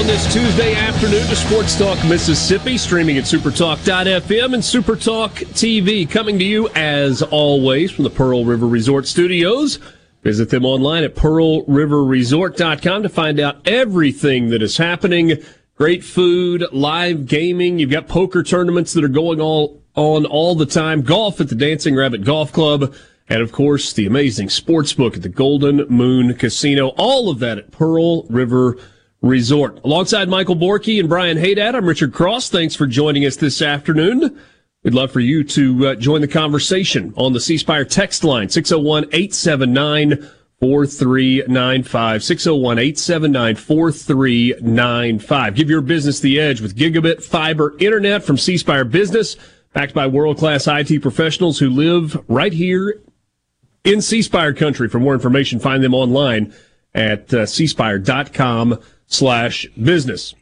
On this Tuesday afternoon to Sports Talk Mississippi, streaming at supertalk.fm and Supertalk TV. Coming to you as always from the Pearl River Resort Studios. Visit them online at pearlriverresort.com to find out everything that is happening. Great food, live gaming. You've got poker tournaments that are going all on all the time. Golf at the Dancing Rabbit Golf Club. And of course, the amazing sports book at the Golden Moon Casino. All of that at Pearl River Resort. Alongside Michael Borky and Brian Haydad, I'm Richard Cross. Thanks for joining us this afternoon. We'd love for you to uh, join the conversation on the C Spire text line, 601 879 4395. 601 879 4395. Give your business the edge with gigabit fiber internet from C Spire Business, backed by world class IT professionals who live right here in C Spire country. For more information, find them online at uh, cspire.com slash business.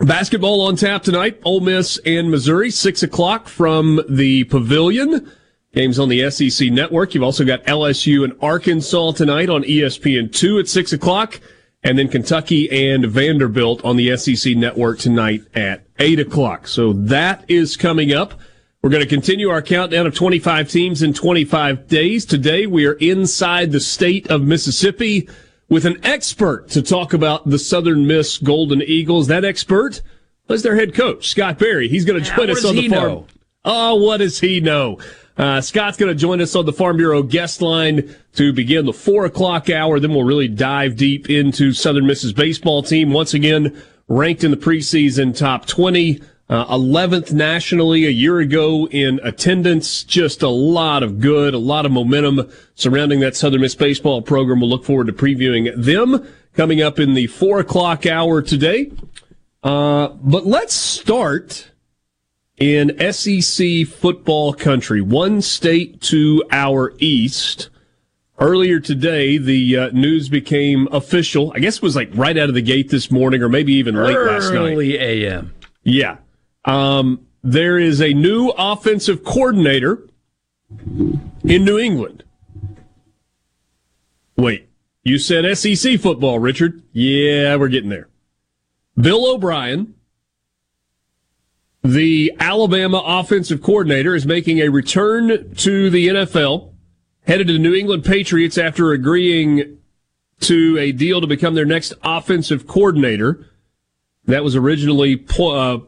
Basketball on tap tonight. Ole Miss and Missouri, six o'clock from the Pavilion. Games on the SEC Network. You've also got LSU and Arkansas tonight on ESPN two at six o'clock, and then Kentucky and Vanderbilt on the SEC Network tonight at eight o'clock. So that is coming up. We're going to continue our countdown of 25 teams in 25 days. Today we are inside the state of Mississippi with an expert to talk about the Southern Miss Golden Eagles. That expert was their head coach, Scott Berry. He's going to join us on the farm. Know? Oh, what does he know? Uh, Scott's going to join us on the Farm Bureau guest line to begin the four o'clock hour. Then we'll really dive deep into Southern Miss's baseball team. Once again, ranked in the preseason top 20. Uh, 11th nationally a year ago in attendance. Just a lot of good, a lot of momentum surrounding that Southern Miss baseball program. We'll look forward to previewing them coming up in the four o'clock hour today. Uh, but let's start in SEC football country, one state to our east. Earlier today, the uh, news became official. I guess it was like right out of the gate this morning, or maybe even late Early last night. Early AM. Yeah. Um, there is a new offensive coordinator in New England. Wait, you said SEC football, Richard? Yeah, we're getting there. Bill O'Brien, the Alabama offensive coordinator, is making a return to the NFL, headed to the New England Patriots after agreeing to a deal to become their next offensive coordinator. That was originally uh,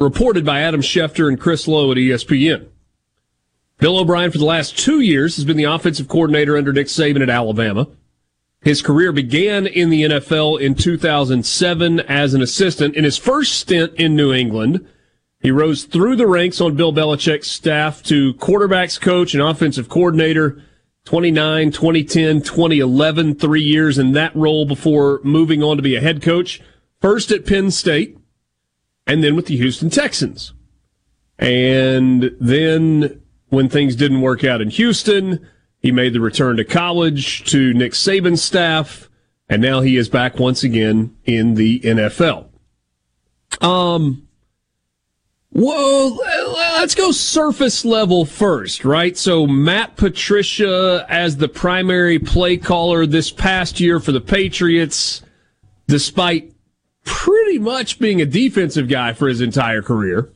reported by Adam Schefter and Chris Low at ESPN. Bill O'Brien, for the last two years, has been the offensive coordinator under Nick Saban at Alabama. His career began in the NFL in 2007 as an assistant. In his first stint in New England, he rose through the ranks on Bill Belichick's staff to quarterbacks coach and offensive coordinator. 29, 2010, 2011, three years in that role before moving on to be a head coach. First at Penn State, and then with the Houston Texans. And then when things didn't work out in Houston, he made the return to college to Nick Saban's staff, and now he is back once again in the NFL. Um, Well, let's go surface level first, right? So Matt Patricia as the primary play caller this past year for the Patriots, despite pretty much being a defensive guy for his entire career.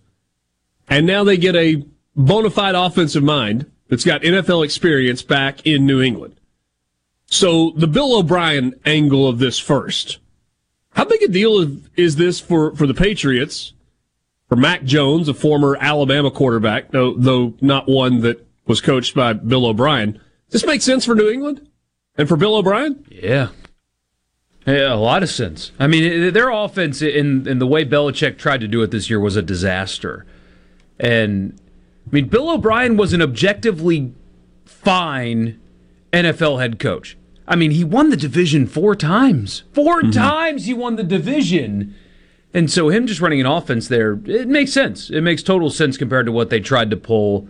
And now they get a bona fide offensive mind that's got NFL experience back in New England. So the Bill O'Brien angle of this first. How big a deal is this for, for the Patriots? For Mac Jones, a former Alabama quarterback, though, though not one that was coached by Bill O'Brien. Does this make sense for New England and for Bill O'Brien? Yeah. Yeah, a lot of sense. I mean, their offense in in the way Belichick tried to do it this year was a disaster. And I mean, Bill O'Brien was an objectively fine NFL head coach. I mean, he won the division four times. 4 mm-hmm. times he won the division. And so him just running an offense there, it makes sense. It makes total sense compared to what they tried to pull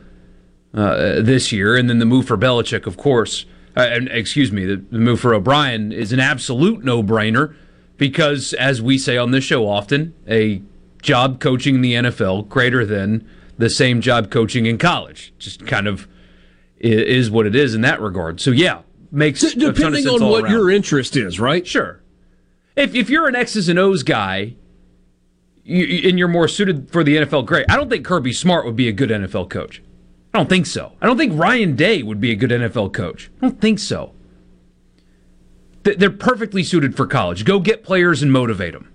uh, this year. And then the move for Belichick, of course, uh, and excuse me, the, the move for O'Brien is an absolute no-brainer because, as we say on this show often, a job coaching in the NFL greater than the same job coaching in college. Just kind of is what it is in that regard. So yeah, makes D- depending on what around. your interest is, right? Sure. If if you're an X's and O's guy, you, and you're more suited for the NFL, great. I don't think Kirby Smart would be a good NFL coach. I don't think so. I don't think Ryan Day would be a good NFL coach. I don't think so. They're perfectly suited for college. Go get players and motivate them.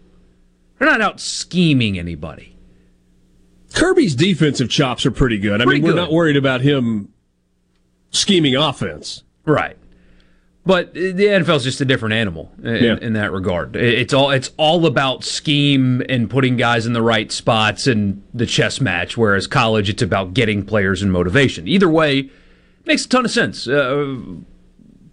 They're not out scheming anybody. Kirby's defensive chops are pretty good. I pretty mean, we're not worried about him scheming offense. Right. But the NFL is just a different animal in, yeah. in, that regard. It's all it's all about scheme and putting guys in the right spots and the chess match. Whereas college, it's about getting players and motivation. Either way, makes a ton of sense uh,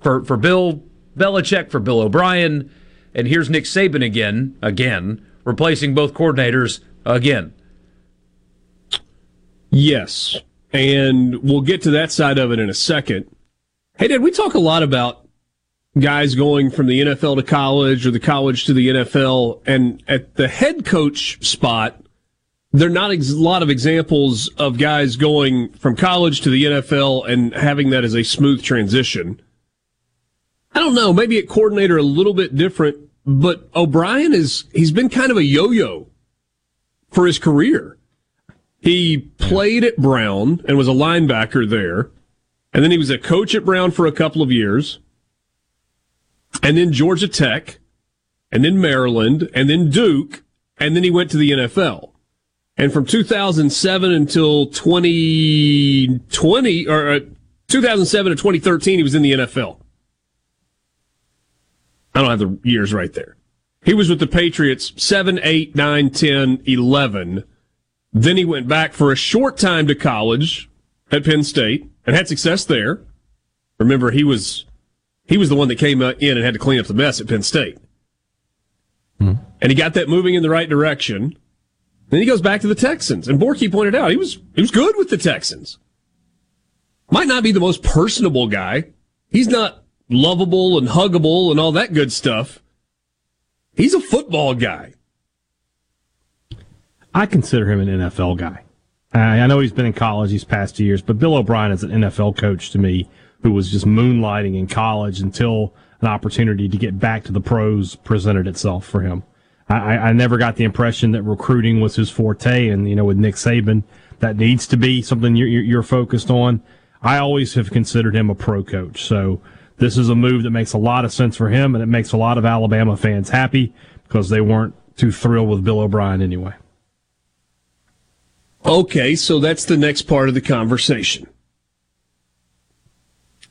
for for Bill Belichick, for Bill O'Brien, and here's Nick Saban again, again replacing both coordinators again. Yes, and we'll get to that side of it in a second. Hey, Dad, we talk a lot about guys going from the NFL to college or the college to the NFL. And at the head coach spot, there are not a lot of examples of guys going from college to the NFL and having that as a smooth transition. I don't know. Maybe at coordinator a little bit different, but O'Brien is, he's been kind of a yo-yo for his career. He played at Brown and was a linebacker there. And then he was a coach at Brown for a couple of years and then Georgia Tech, and then Maryland, and then Duke, and then he went to the NFL. And from 2007 until 2020, or uh, 2007 to 2013, he was in the NFL. I don't have the years right there. He was with the Patriots 7, 8, 9, 10, 11. Then he went back for a short time to college at Penn State and had success there. Remember, he was he was the one that came in and had to clean up the mess at Penn State. Hmm. And he got that moving in the right direction. Then he goes back to the Texans. And Borky pointed out he was he was good with the Texans. Might not be the most personable guy. He's not lovable and huggable and all that good stuff. He's a football guy. I consider him an NFL guy. I know he's been in college these past years, but Bill O'Brien is an NFL coach to me who was just moonlighting in college until an opportunity to get back to the pros presented itself for him. I, I never got the impression that recruiting was his forte, and you know, with Nick Saban, that needs to be something you're, you're focused on. I always have considered him a pro coach, so this is a move that makes a lot of sense for him, and it makes a lot of Alabama fans happy because they weren't too thrilled with Bill O'Brien anyway. Okay, so that's the next part of the conversation.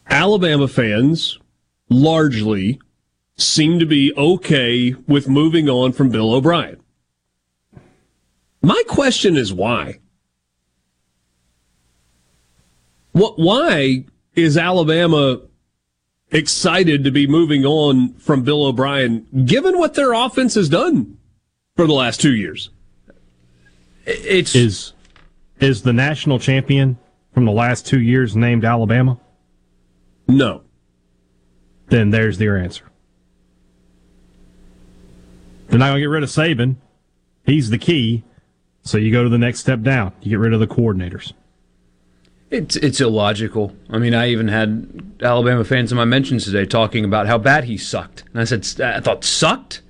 Alabama fans largely seem to be okay with moving on from Bill O'Brien. My question is why? What, why is Alabama excited to be moving on from Bill O'Brien, given what their offense has done for the last two years? It's is is the national champion from the last two years named Alabama? No. Then there's your answer. They're not going to get rid of Saban. He's the key. So you go to the next step down. You get rid of the coordinators. It's it's illogical. I mean, I even had Alabama fans in my mentions today talking about how bad he sucked, and I said, I thought sucked.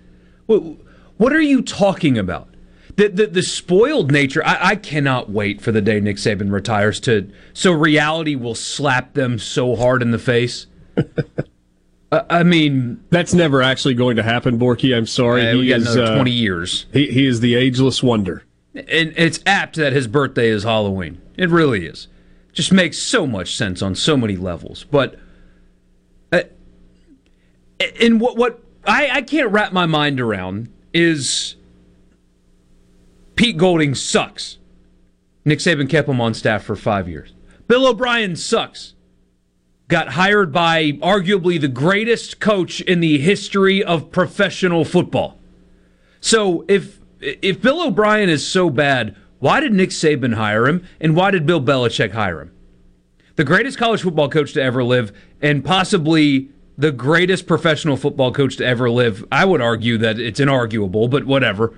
What, what are you talking about? The, the, the spoiled nature. I, I cannot wait for the day Nick Saban retires to so reality will slap them so hard in the face. I mean, that's never actually going to happen, Borky. I'm sorry. We got is, uh, twenty years. He, he is the ageless wonder, and it's apt that his birthday is Halloween. It really is. Just makes so much sense on so many levels. But, uh, and what what I I can't wrap my mind around is Pete Golding sucks. Nick Saban kept him on staff for five years. Bill O'Brien sucks. Got hired by arguably the greatest coach in the history of professional football. So if if Bill O'Brien is so bad, why did Nick Saban hire him and why did Bill Belichick hire him? The greatest college football coach to ever live and possibly the greatest professional football coach to ever live. I would argue that it's inarguable, but whatever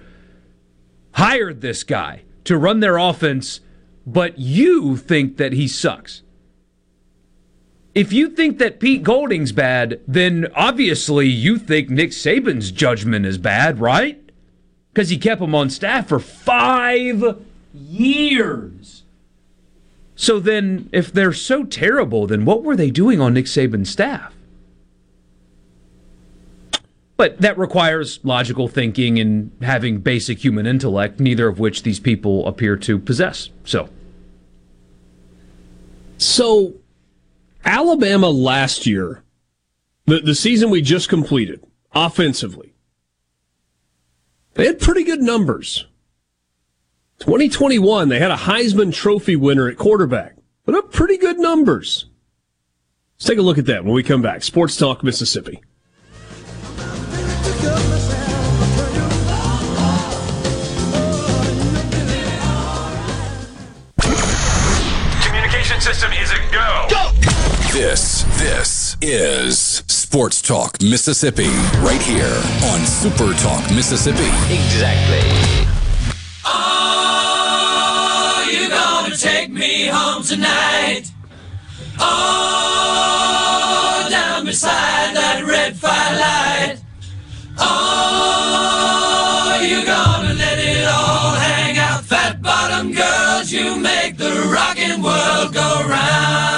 hired this guy to run their offense, but you think that he sucks. If you think that Pete Golding's bad, then obviously you think Nick Saban's judgment is bad, right? Because he kept him on staff for five years. So then, if they're so terrible, then what were they doing on Nick Saban's staff? But that requires logical thinking and having basic human intellect, neither of which these people appear to possess. So. So, Alabama last year, the, the season we just completed, offensively, they had pretty good numbers. 2021, they had a Heisman Trophy winner at quarterback. Put up pretty good numbers. Let's take a look at that when we come back. Sports Talk Mississippi. Is Sports Talk Mississippi, right here on Super Talk Mississippi. Exactly. Are you gonna take me home tonight? Oh, down beside that red firelight. Oh, you gonna let it all hang out, fat bottom girls, you make the rockin' world go round.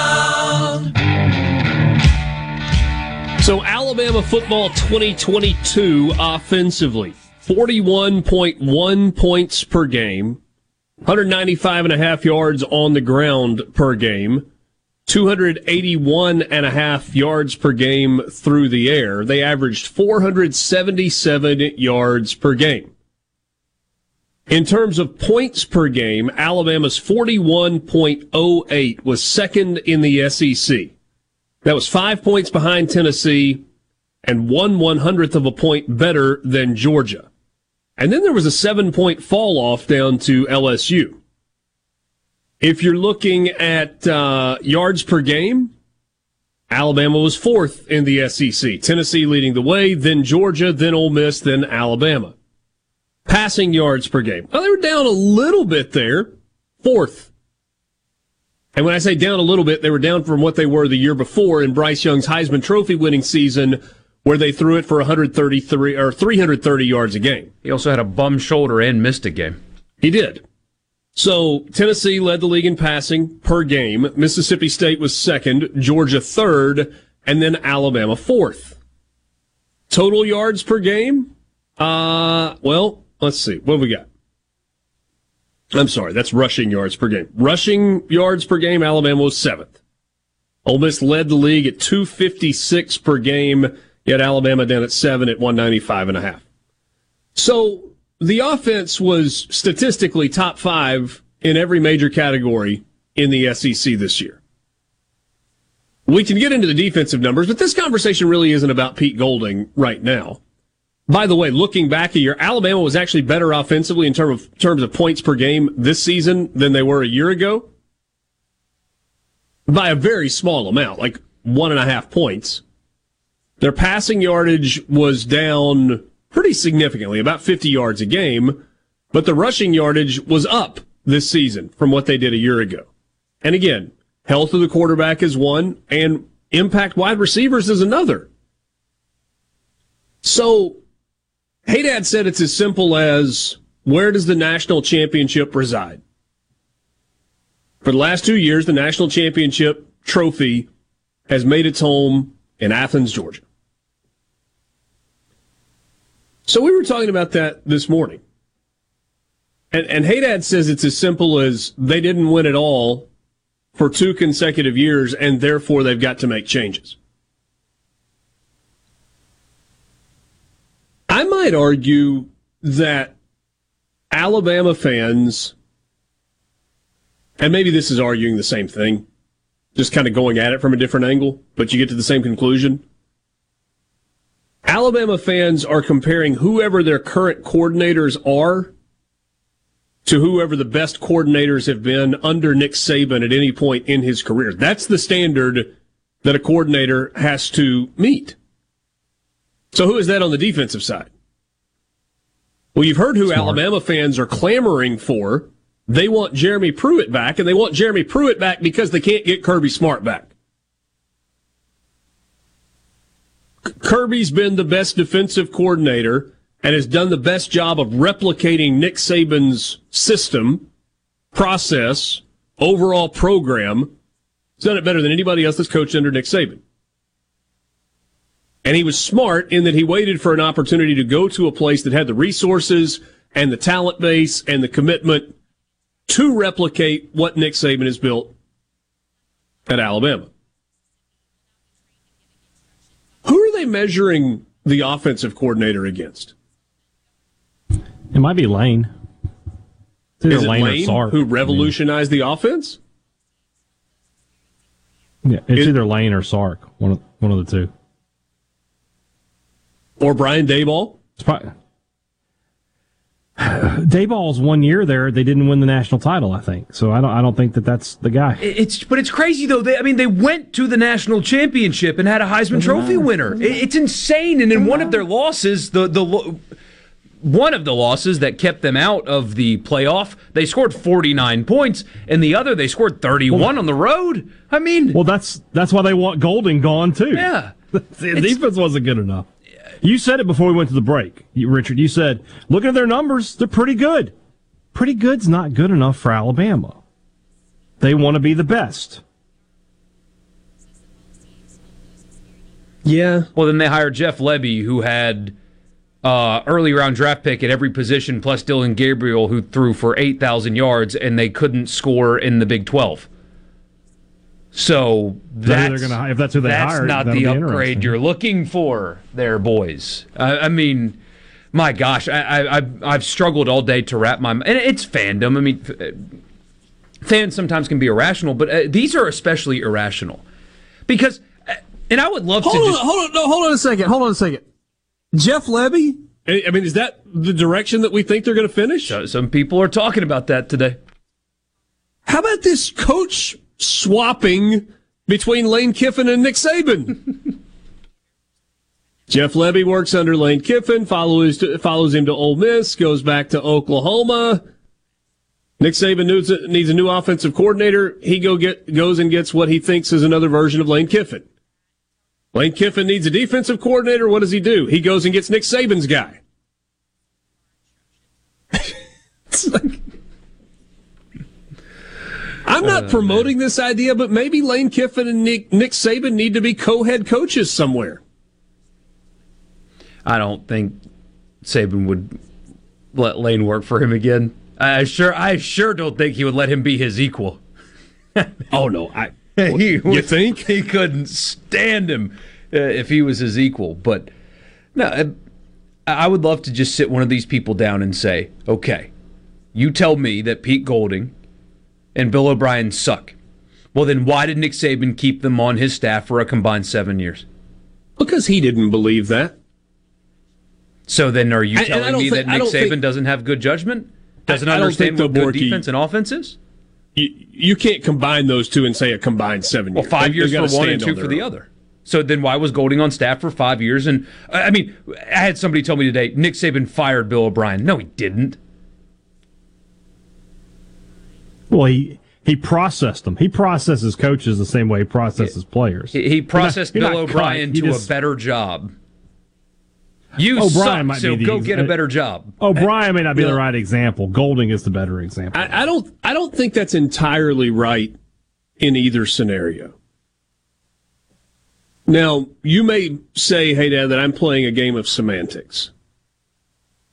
So, Alabama football 2022 offensively 41.1 points per game, 195 and a half yards on the ground per game. 281 and a half yards per game through the air. They averaged 477 yards per game. In terms of points per game, Alabama's 41.08 was second in the SEC. That was five points behind Tennessee and one one hundredth of a point better than Georgia. And then there was a seven point fall off down to LSU. If you're looking at uh, yards per game, Alabama was fourth in the SEC. Tennessee leading the way, then Georgia, then Ole Miss, then Alabama passing yards per game. Well, they were down a little bit there, fourth. And when I say down a little bit, they were down from what they were the year before in Bryce Young's Heisman Trophy winning season, where they threw it for 133 or 330 yards a game. He also had a bum shoulder and missed a game. He did. So Tennessee led the league in passing per game. Mississippi State was second, Georgia third, and then Alabama fourth. Total yards per game? Uh, well, Let's see. What have we got? I'm sorry, that's rushing yards per game. Rushing yards per game, Alabama was seventh. Ole Miss led the league at 256 per game, yet Alabama down at seven at 195 and a half. So the offense was statistically top five in every major category in the SEC this year. We can get into the defensive numbers, but this conversation really isn't about Pete Golding right now. By the way, looking back a year, Alabama was actually better offensively in terms of terms of points per game this season than they were a year ago. By a very small amount, like one and a half points. Their passing yardage was down pretty significantly, about 50 yards a game. but the rushing yardage was up this season from what they did a year ago. And again, health of the quarterback is one, and impact wide receivers is another. So, Haydad said it's as simple as where does the national championship reside? For the last two years, the national championship trophy has made its home in Athens, Georgia. So we were talking about that this morning. And, and Haydad says it's as simple as they didn't win at all for two consecutive years, and therefore they've got to make changes. I might argue that Alabama fans, and maybe this is arguing the same thing, just kind of going at it from a different angle, but you get to the same conclusion. Alabama fans are comparing whoever their current coordinators are to whoever the best coordinators have been under Nick Saban at any point in his career. That's the standard that a coordinator has to meet. So who is that on the defensive side? Well, you've heard who Smart. Alabama fans are clamoring for. They want Jeremy Pruitt back, and they want Jeremy Pruitt back because they can't get Kirby Smart back. Kirby's been the best defensive coordinator and has done the best job of replicating Nick Saban's system, process, overall program. He's done it better than anybody else that's coached under Nick Saban. And he was smart in that he waited for an opportunity to go to a place that had the resources and the talent base and the commitment to replicate what Nick Saban has built at Alabama. Who are they measuring the offensive coordinator against? It might be Lane. Is Lane, Lane who revolutionized the offense? Yeah, it's it, either Lane or Sark. One of one of the two. Or Brian Daboll. Probably, Daboll's one year there, they didn't win the national title. I think so. I don't. I don't think that that's the guy. It's but it's crazy though. They, I mean, they went to the national championship and had a Heisman Trophy winner. It's insane. And in one of their losses, the the one of the losses that kept them out of the playoff, they scored 49 points, and the other they scored 31 well, on the road. I mean, well, that's that's why they want Golding gone too. Yeah, the defense wasn't good enough. You said it before we went to the break, Richard. You said, looking at their numbers, they're pretty good. Pretty good's not good enough for Alabama. They want to be the best. Yeah. Well, then they hired Jeff Lebby, who had uh, early round draft pick at every position, plus Dillon Gabriel, who threw for 8,000 yards, and they couldn't score in the Big 12. So that's, gonna, if that's who they that's hired, not the upgrade you're looking for there, boys. I, I mean, my gosh, I, I, I've struggled all day to wrap my and it's fandom. I mean, fans sometimes can be irrational, but uh, these are especially irrational because, uh, and I would love hold to on, just hold on, no, hold on a second, hold on a second. Jeff Lebby. I mean, is that the direction that we think they're going to finish? Some people are talking about that today. How about this coach swapping between Lane Kiffin and Nick Saban? Jeff Lebby works under Lane Kiffin, follows follows him to Ole Miss, goes back to Oklahoma. Nick Saban needs a, needs a new offensive coordinator. He go get goes and gets what he thinks is another version of Lane Kiffin. Lane Kiffin needs a defensive coordinator. What does he do? He goes and gets Nick Saban's guy. like, I'm not uh, promoting man. this idea, but maybe Lane Kiffin and Nick, Nick Saban need to be co-head coaches somewhere. I don't think Saban would let Lane work for him again. I sure, I sure don't think he would let him be his equal. oh no, I he you think he couldn't stand him uh, if he was his equal? But no, I, I would love to just sit one of these people down and say, okay, you tell me that Pete Golding and Bill O'Brien suck. Well, then why did Nick Saban keep them on his staff for a combined seven years? Because he didn't believe that. So then, are you telling me think, that Nick Saban think, doesn't have good judgment? Doesn't understand what good defense and offense is? you, you can't combine those two and say a combined seven years. Well, five years for one and two for the other. So then why was Golding on staff for five years? And I mean, I had somebody tell me today Nick Saban fired Bill O'Brien. No, he didn't. Well, he he processed them. He processes coaches the same way he processes players. He, he processed You're not- Bill you're not O'Brien to just- a better job. You O'Brien suck, might so be the go ex- get a better job. O'Brien may not be the right example. Golding is the better example. I, I don't I don't think that's entirely right in either scenario. Now, you may say, hey dad, that I'm playing a game of semantics.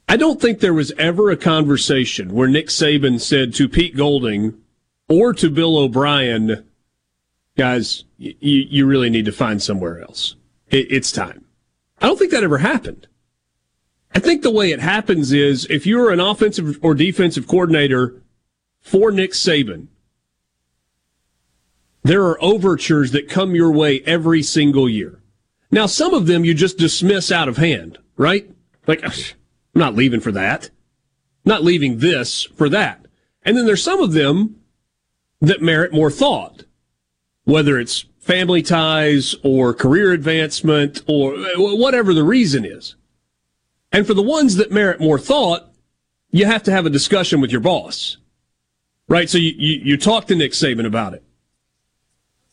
I don't think there was ever a conversation where Nick Saban said to Pete Golding or to Bill O'Brien, guys, you, you really need to find somewhere else. It, it's time. I don't think that ever happened. I think the way it happens is if you're an offensive or defensive coordinator for Nick Saban, there are overtures that come your way every single year. Now, some of them you just dismiss out of hand, right? Like, I'm not leaving for that. Not leaving this for that. And then there's some of them that merit more thought, whether it's family ties or career advancement or whatever the reason is. And for the ones that merit more thought, you have to have a discussion with your boss. Right? So you, you, you talk to Nick Saban about it.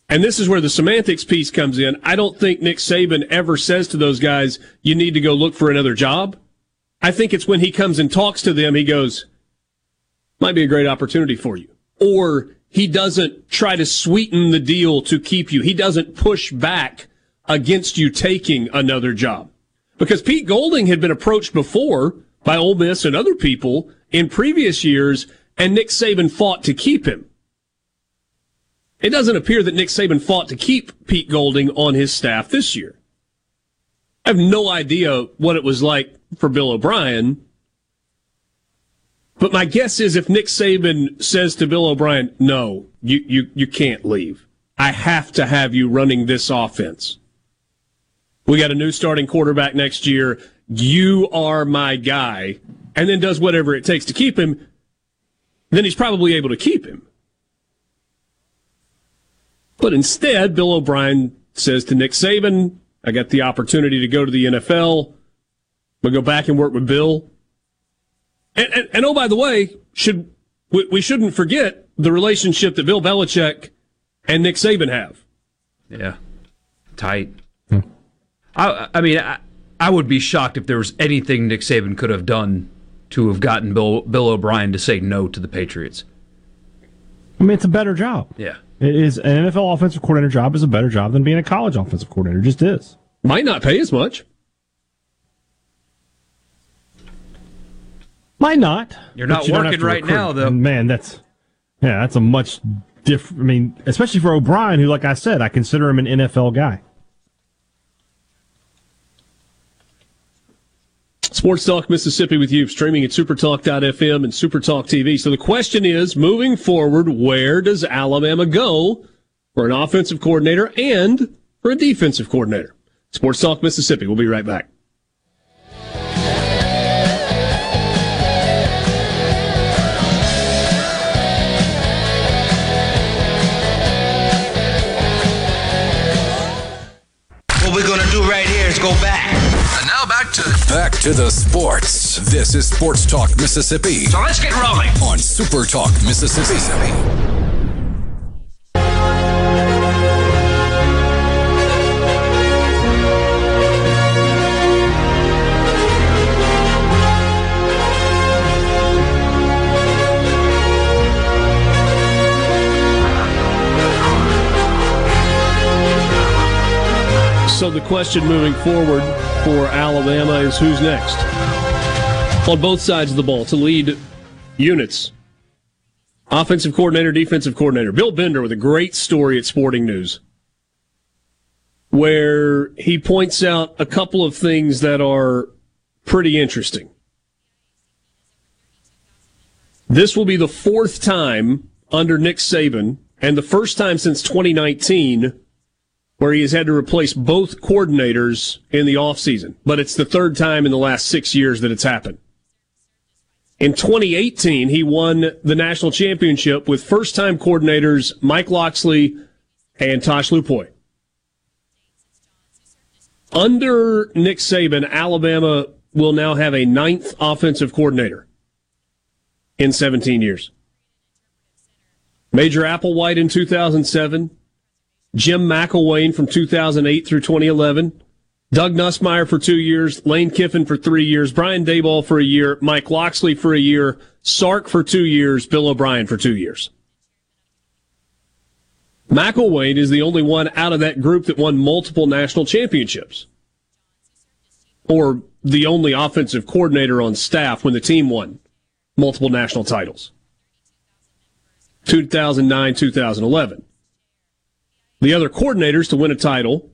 And this is where the semantics piece comes in. I don't think Nick Saban ever says to those guys, you need to go look for another job. I think it's when he comes and talks to them, he goes, might be a great opportunity for you. Or he doesn't try to sweeten the deal to keep you. He doesn't push back against you taking another job. Because Pete Golding had been approached before by Ole Miss and other people in previous years, and Nick Saban fought to keep him. It doesn't appear that Nick Saban fought to keep Pete Golding on his staff this year. I have no idea what it was like for Bill O'Brien. But my guess is if Nick Saban says to Bill O'Brien, no, you, you, you can't leave. I have to have you running this offense. We got a new starting quarterback next year. You are my guy. And then does whatever it takes to keep him. Then he's probably able to keep him. But instead, Bill O'Brien says to Nick Saban, I got the opportunity to go to the NFL. We'll go back and work with Bill. And, and, and oh, by the way, should we, we shouldn't forget the relationship that Bill Belichick and Nick Saban have. Yeah, tight. Hmm. I, I mean, I, I would be shocked if there was anything Nick Saban could have done to have gotten Bill Bill O'Brien to say no to the Patriots. I mean, it's a better job. Yeah, It is an NFL offensive coordinator job is a better job than being a college offensive coordinator. It just is. Might not pay as much. Might not. You're not you working right recruit. now, though. And man, that's yeah, that's a much different. I mean, especially for O'Brien, who, like I said, I consider him an NFL guy. Sports Talk Mississippi with you, streaming at supertalk.fm and supertalk TV. So the question is, moving forward, where does Alabama go for an offensive coordinator and for a defensive coordinator? Sports Talk Mississippi. We'll be right back. Back to the sports. This is Sports Talk Mississippi So let's get rolling. on Super Talk Mississippi. So the question moving forward for Alabama is who's next? On both sides of the ball to lead units. Offensive coordinator, defensive coordinator. Bill Bender with a great story at Sporting News where he points out a couple of things that are pretty interesting. This will be the fourth time under Nick Saban and the first time since 2019 where he has had to replace both coordinators in the offseason. But it's the third time in the last six years that it's happened. In 2018, he won the national championship with first time coordinators Mike Locksley and Tosh Lupoy. Under Nick Saban, Alabama will now have a ninth offensive coordinator in 17 years. Major Applewhite in 2007, Jim McElwain from 2008 through 2011, Doug Nussmeier for two years, Lane Kiffin for three years, Brian Daboll for a year, Mike Locksley for a year, Sark for two years, Bill O'Brien for two years. McElwain is the only one out of that group that won multiple national championships. Or the only offensive coordinator on staff when the team won multiple national titles. 2009, 2011. The other coordinators to win a title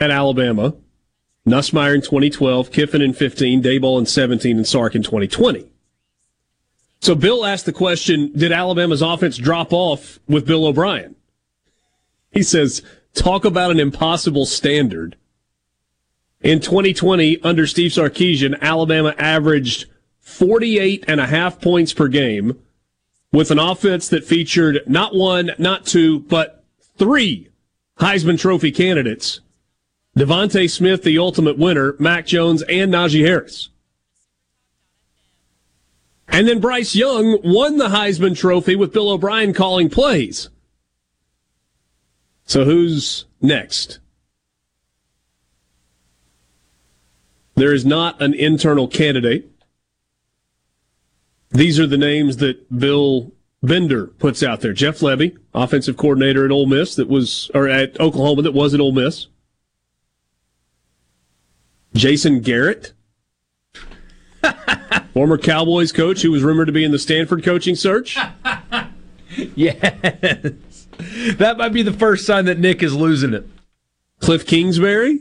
at Alabama, Nussmeier in 2012, Kiffin in 15, Daboll in 17, and Sark in 2020. So Bill asked the question, did Alabama's offense drop off with Bill O'Brien? He says, talk about an impossible standard. In 2020, under Steve Sarkisian, Alabama averaged 48 and a half points per game with an offense that featured not one, not two, but three Heisman Trophy candidates. DeVonta Smith, the ultimate winner, Mac Jones, and Najee Harris. And then Bryce Young won the Heisman Trophy with Bill O'Brien calling plays. So who's next? There is not an internal candidate. These are the names that Bill Bender puts out there. Jeff Lebby, offensive coordinator at Ole Miss that was, or at Oklahoma that was at Ole Miss. Jason Garrett, former Cowboys coach who was rumored to be in the Stanford coaching search. yes. That might be the first sign that Nick is losing it. Cliff Kingsbury.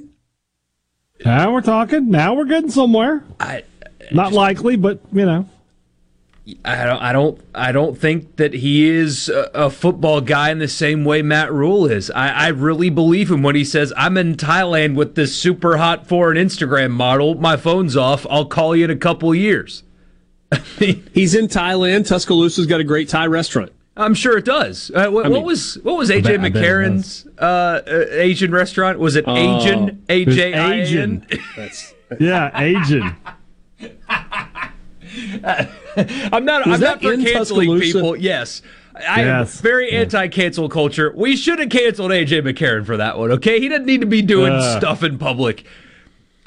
Now we're talking. Now we're getting somewhere. I, Not likely, but you know. I don't, I don't, I don't think that he is a, a football guy in the same way Matt Rhule is. I, I really believe him when he says, "I'm in Thailand with this super hot foreign Instagram model. My phone's off. I'll call you in a couple years." He's in Thailand. Tuscaloosa's got a great Thai restaurant. I'm sure it does. Uh, what, I mean, what was what was AJ bet- I bet it McCarron's uh, uh, Asian restaurant? Was it Asian? A It was J I N. Asian. Yeah, Asian. I'm not. Was I'm not for canceling people. Yes, I am Yes. very anti-cancel culture. We should have canceled AJ McCarron for that one. Okay, he didn't need to be doing Uh. stuff in public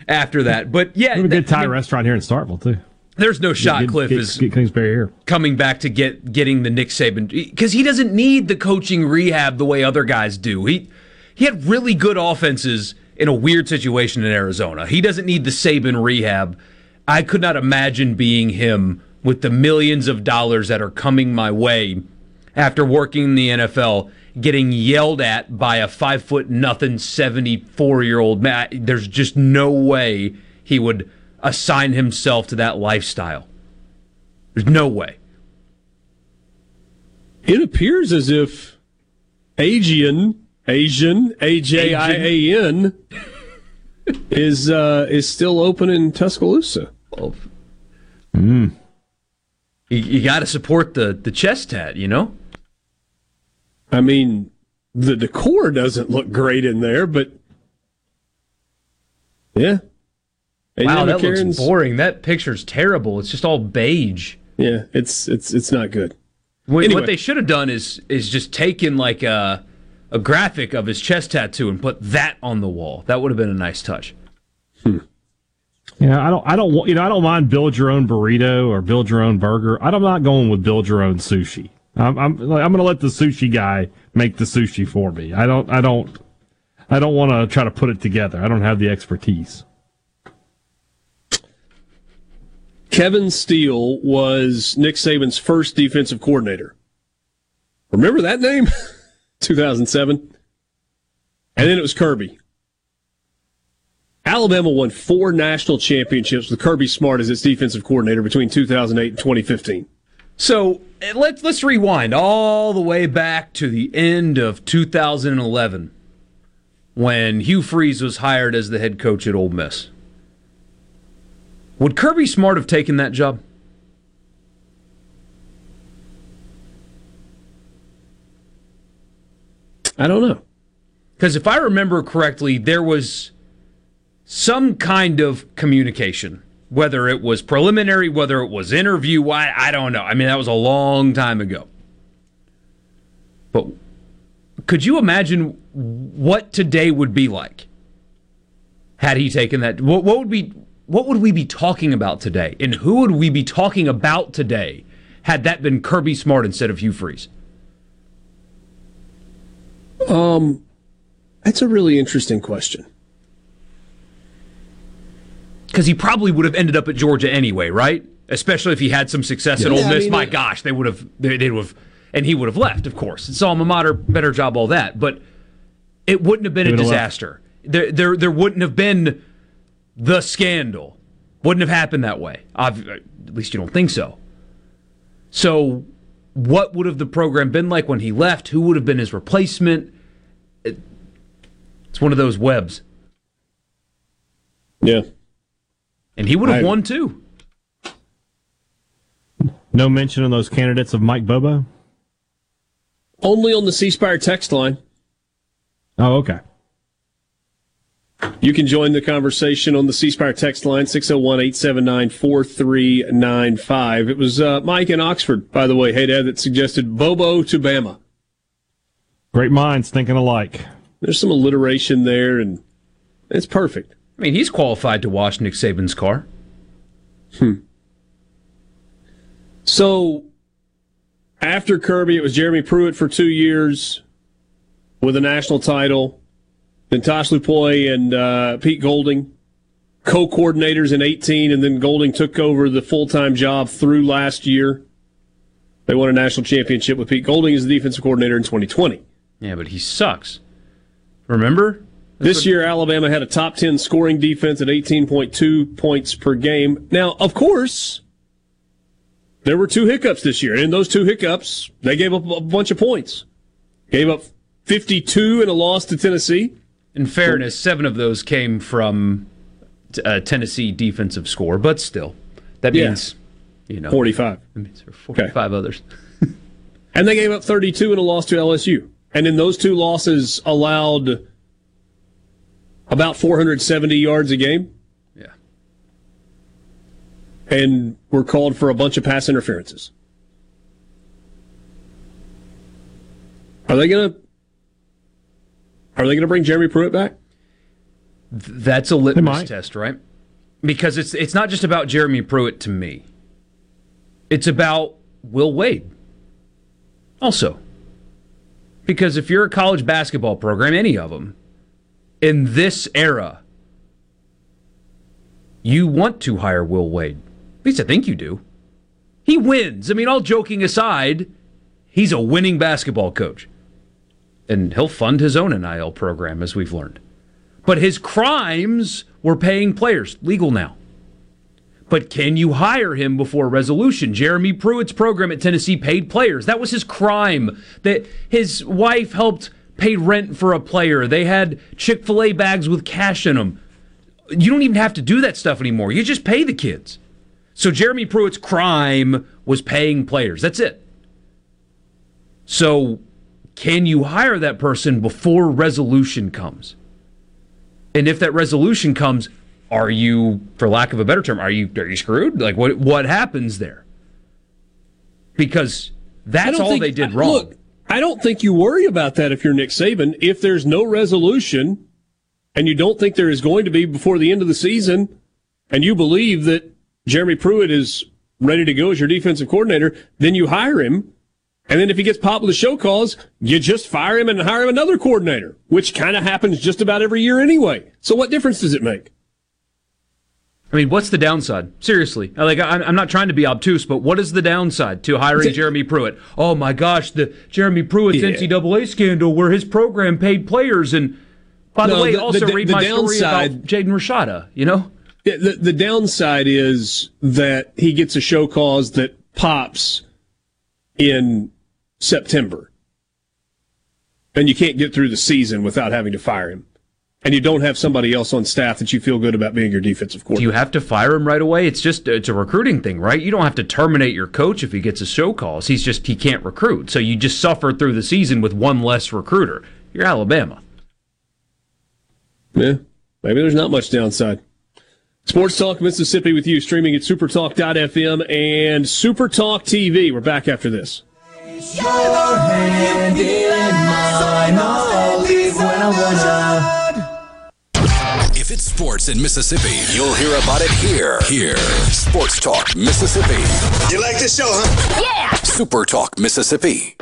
after that. But yeah, We have a good th- I Thai mean, restaurant here in Starkville too. there's no shot. Get- Cliff get- is get Kingsbury here. coming back to get getting the Nick Saban because he doesn't need the coaching rehab the way other guys do. He he had really good offenses in a weird situation in Arizona. He doesn't need the Saban rehab. I could not imagine being him with the millions of dollars that are coming my way after working in the NFL, getting yelled at by a five foot nothing seventy four year old man. There's just no way he would assign himself to that lifestyle. There's no way. It appears as if Asian, Asian, A J I A N, is uh, is still open in Tuscaloosa. Well, hmm. You, you got to support the the chest tat, you know. I mean, the decor doesn't look great in there, but yeah. And Wow, that looks boring. That picture's terrible. It's just all beige. Yeah, it's it's it's not good. What, Anyway. what they should have done is is just taken like a a graphic of his chest tattoo and put that on the wall. That would have been a nice touch. Hmm. Yeah, I don't, I don't, want- you know, I don't mind build your own burrito or build your own burger. I'm not going with build your own sushi. I'm, I'm, I'm going to let the sushi guy make the sushi for me. I don't, I don't, I don't want to try to put it together. I don't have the expertise. Kevin Steele was Nick Saban's first defensive coordinator. Remember that name? 2007. And then it was Kirby. Alabama won four national championships with Kirby Smart as its defensive coordinator between 2008 and 2015. So eh, let's let's rewind all the way back to the end of 2011 when Hugh Freeze was hired as the head coach at Ole Miss. Would Kirby Smart have taken that job? I don't know. Because if I remember correctly, there was some kind of communication, whether it was preliminary, whether it was interview, I, I don't know. I mean, that was a long time ago. But could you imagine what today would be like had he taken that? What, what would be what would we be talking about today, and who would we be talking about today had that been Kirby Smart instead of Hugh Freeze? Um, that's a really interesting question. Because he probably would have ended up at Georgia anyway, right? Especially if he had some success at Yeah, Ole I Miss. mean, My it- gosh, they would have. They, they would have, and he would have left. Of course, it's alma mater, better job, all that. But it wouldn't have been a would left. disaster. There, there, there wouldn't have been the scandal. Wouldn't have happened that way. I've, at least you don't think so. So, what would have the program been like when he left? Who would have been his replacement? It- it's one of those webs, Yeah. And he would have I- won too. No mention of those candidates of Mike Bobo. Only on the C Spire text line. Oh, okay. You can join the conversation on the C Spire text line, 601 879 4395. It was uh, Mike in Oxford, by the way, hey, Dad, that suggested Bobo to Bama. Great minds thinking alike. There's some alliteration there, and it's perfect. I mean, he's qualified to wash Nick Saban's car. Hmm. So after Kirby, it was Jeremy Pruitt for two years with a national title. Then Tosh Lupoi and uh, Pete Golding, co-coordinators in 18, and then Golding took over the full-time job through last year. They won a national championship with Pete Golding as the defensive coordinator in 2020. Yeah, but he sucks. Remember? This year, Alabama had a top 10 scoring defense at 18.2 points per game. Now, of course, there were two hiccups this year. And in those two hiccups, they gave up a bunch of points. Gave up 52 in a loss to Tennessee. In fairness, seven of those came from a Tennessee defensive score, but still, that Yeah. means you know 45. that means there were forty-five others. And they gave up 32 in a loss to LSU. And in those two losses, allowed about 470 yards a game Yeah, and were called for a bunch of pass interferences. Are they going to Are they going to bring Jeremy Pruitt back? that's a litmus test, right? Because it's it's not just about Jeremy Pruitt to me. It's about Will Wade. Also, because if you're a college basketball program, any of them, in this era, you want to hire Will Wade. At least I think you do. He wins. I mean, all joking aside, he's a winning basketball coach. And he'll fund his own NIL program, as we've learned. But his crimes were paying players, legal now. But can you hire him before resolution? Jeremy Pruitt's program at Tennessee paid players. That was his crime. That his wife helped pay rent for a player. They had Chick fil A bags with cash in them. You don't even have to do that stuff anymore. You just pay the kids. So Jeremy Pruitt's crime was paying players. That's it. So can you hire that person before resolution comes? And if that resolution comes, are you, for lack of a better term, are you are you screwed? Like what what happens there? Because that's all think- they did wrong. Look, I don't think you worry about that if you're Nick Saban. If there's no resolution and you don't think there is going to be before the end of the season, and you believe that Jeremy Pruitt is ready to go as your defensive coordinator, then you hire him. And then if he gets popped with a show cause, you just fire him and hire him another coordinator, which kind of happens just about every year anyway. So what difference does it make? I mean, what's the downside? Seriously, uh, like I- I'm not trying to be obtuse, but what is the downside to hiring Jeremy Pruitt? Oh my gosh, the Jeremy Pruitt's Yeah. NCAA scandal where his program paid players, and by the No, way, the- also the- read the my story about downside- Jaden Rashada. You know, Yeah, The, the downside is that he gets a show cause that pops in September. And you can't get through the season without having to fire him. And you don't have somebody else on staff that you feel good about being your defensive coordinator. do you have to fire him right away? It's just it's a recruiting thing, right? You don't have to terminate your coach if he gets a show cause. He's just he can't recruit, so you just suffer through the season with one less recruiter. You're Alabama. yeah, maybe there's not much downside. Sports Talk Mississippi with you, streaming at supertalk.fm and Supertalk TV. We're back after this. Your hand in finally when I wanna. If it's sports in Mississippi, you'll hear about it here. Here. Sports Talk Mississippi. You like this show, huh? Yeah. Super Talk Mississippi.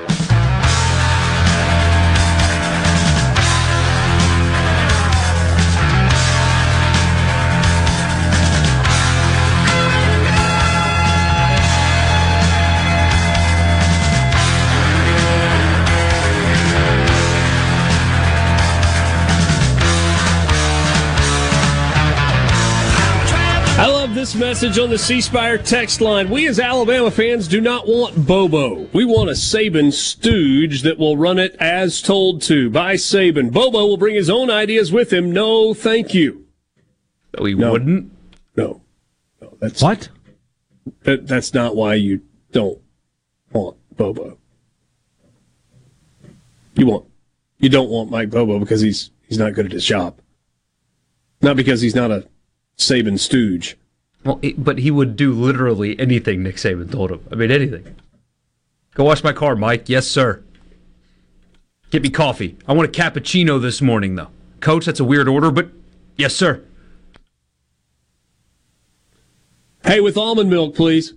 Message on the C Spire text line. We as Alabama fans do not want Bobo. We want a Saban stooge that will run it as told to by Saban. Bobo will bring his own ideas with him. No, thank you. No, he No. wouldn't. No, no, that's What? that, that's not why you don't want Bobo. You want you don't want Mike Bobo because he's he's not good at his job. Not because he's not a Saban stooge. Well, he- but he would do literally anything Nick Saban told him. I mean, anything. Go wash my car, Mike. Yes, sir. Get me coffee. I want a cappuccino this morning, though. Coach, that's a weird order, but yes, sir. Hey, with almond milk, please.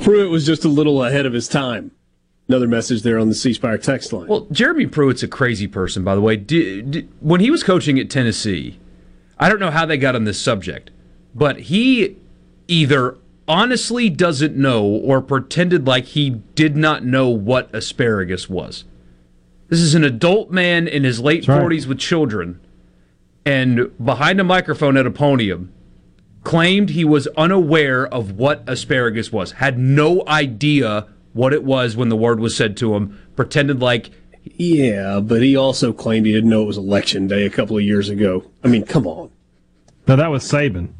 Pruitt was just a little ahead of his time. Another message there on the C Spire text line. Well, Jeremy Pruitt's a crazy person, by the way. Di- di- when he was coaching at Tennessee, I don't know how they got on this subject, but he either honestly doesn't know or pretended like he did not know what asparagus was. This is an adult man in his late right. 40s with children, and behind a microphone at a podium, claimed he was unaware of what asparagus was, had no idea what it was when the word was said to him, pretended like yeah, but he also claimed he didn't know it was election day a couple of years ago. I mean, come on. No, that was Saban.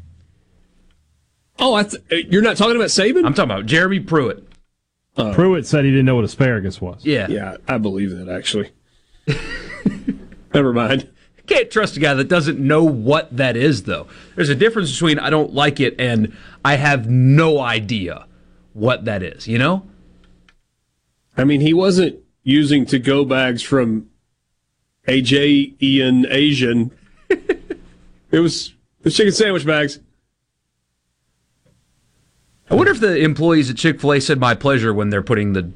Oh, I th- you're not talking about Saban? I'm talking about Jeremy Pruitt. Oh. Pruitt said he didn't know what asparagus was. Yeah. yeah, I believe that actually. Never mind. Can't trust a guy that doesn't know what that is, though. There's a difference between I don't like it and I have no idea what that is, you know? I mean, he wasn't using to go bags from AJ Ian Asian. it was it was chicken sandwich bags. I wonder if the employees at Chick fil A said my pleasure when they're putting the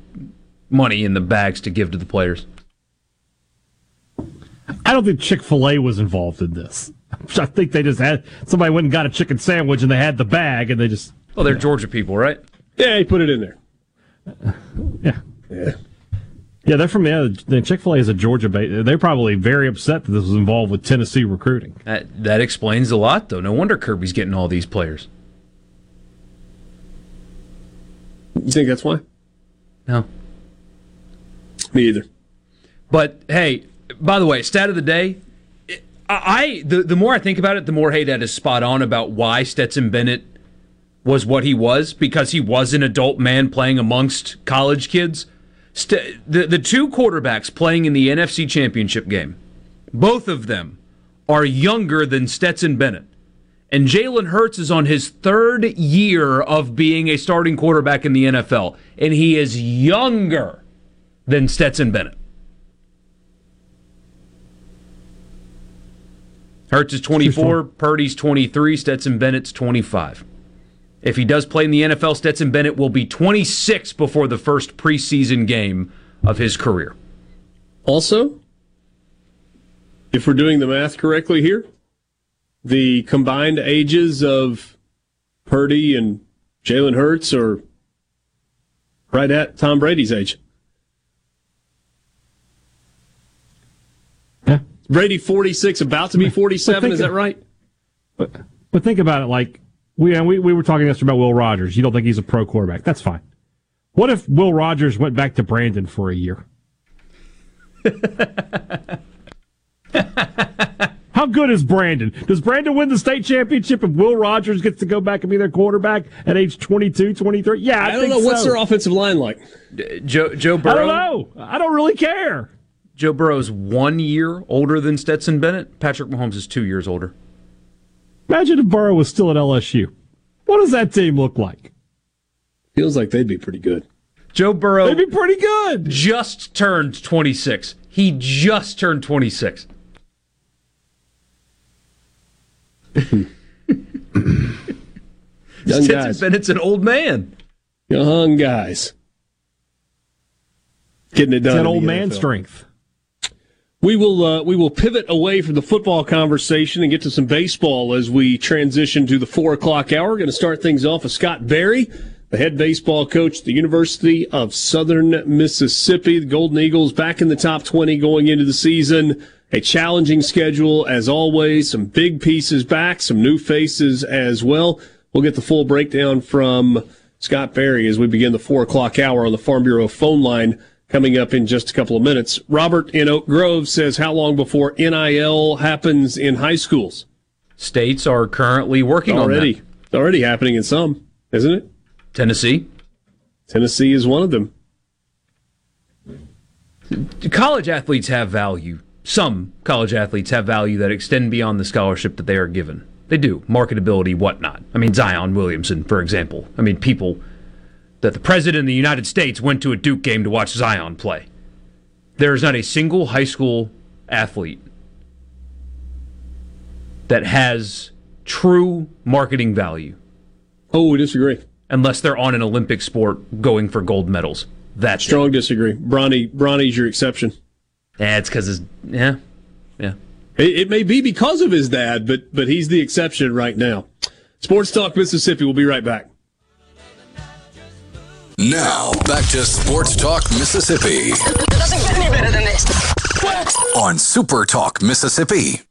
money in the bags to give to the players. I don't think Chick Fil A was involved in this. I think they just had somebody went and got a chicken sandwich and they had the bag and they just Well, they're Georgia people, right? Yeah, he put it in there. yeah Yeah. Yeah they're from yeah, the Chick Fil A is a Georgia base. They're probably very upset that this was involved with Tennessee recruiting. That, that explains a lot, though. No wonder Kirby's getting all these players. You think that's why? No. Me either. But hey, by the way, stat of the day. I the the more I think about it, the more Haydad is spot on about why Stetson Bennett was what he was because he was an adult man playing amongst college kids. St- the the two quarterbacks playing in the NFC Championship game, both of them are younger than Stetson Bennett. And Jalen Hurts is on his third year of being a starting quarterback in the NFL, and he is younger than Stetson Bennett. Hurts is 24, Purdy's 23, Stetson Bennett's 25. If he does play in the NFL, Stetson Bennett will be 26 before the first preseason game of his career. Also, if we're doing the math correctly here, the combined ages of Purdy and Jalen Hurts are right at Tom Brady's age. Yeah. Brady 46, about to be 47, is that right? But but think about it like we and we, we were talking yesterday about Will Rogers. You don't think he's a pro quarterback. That's fine. What if Will Rogers went back to Brandon for a year? How good is Brandon? Does Brandon win the state championship if Will Rogers gets to go back and be their quarterback at age 22, 23? Yeah, I, I don't think know. What's their offensive line like? Joe Joe Burrow? I Burrow. don't know. I don't really care. Joe Burrow's one year older than Stetson Bennett. Patrick Mahomes is two years older. Imagine if Burrow was still at LSU. What does that team look like? Feels like they'd be pretty good. Joe Burrow They'd be pretty good. just turned 26. He just turned 26. Young Stetson guys. Bennett's an old man. Young guys. Getting it done. It's that in the old man NFL. strength. We will uh, we will pivot away from the football conversation and get to some baseball as we transition to the four o'clock hour. We're going to start things off with Scott Berry, the head baseball coach at the University of Southern Mississippi. The Golden Eagles back in the top twenty going into the season. A challenging schedule as always. Some big pieces back, some new faces as well. We'll get the full breakdown from Scott Berry as we begin the four o'clock hour on the Farm Bureau phone line coming up in just a couple of minutes. Robert in Oak Grove says, How long before NIL happens in high schools? States are currently working Already. on It's already happening in some, isn't it? Tennessee. Tennessee is one of them. College athletes have value. Some college athletes have value that extend beyond the scholarship that they are given. They do. Marketability, whatnot. I mean, Zion Williamson, for example. I mean, people that the president of the United States went to a Duke game to watch Zion play. There is not a single high school athlete that has true marketing value Oh, we disagree. unless they're on an Olympic sport going for gold medals. That's it. Strong disagree. Bronny, Bronny's your exception. Yeah, it's because his yeah, yeah. It, it may be because of his dad, but but he's the exception right now. Sports Talk Mississippi. We'll be right back. Now, back to Sports Talk Mississippi It doesn't get any better than this. on Super Talk Mississippi.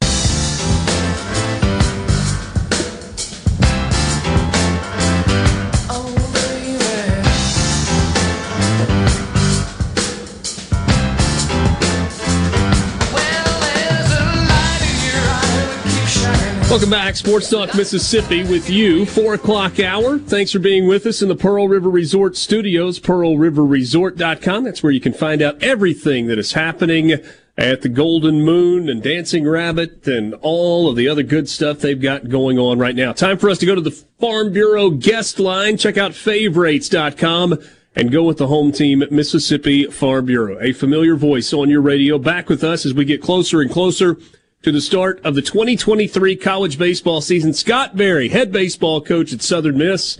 Welcome back, Sports Talk Mississippi with you, 4 o'clock hour. Thanks for being with us in the Pearl River Resort studios, pearlriverresort.com. That's where you can find out everything that is happening at the Golden Moon and Dancing Rabbit and all of the other good stuff they've got going on right now. Time for us to go to the Farm Bureau guest line. Check out favorites.com and go with the home team, at Mississippi Farm Bureau. A familiar voice on your radio back with us as we get closer and closer to the start of the 2023 college baseball season. Scott Berry, head baseball coach at Southern Miss.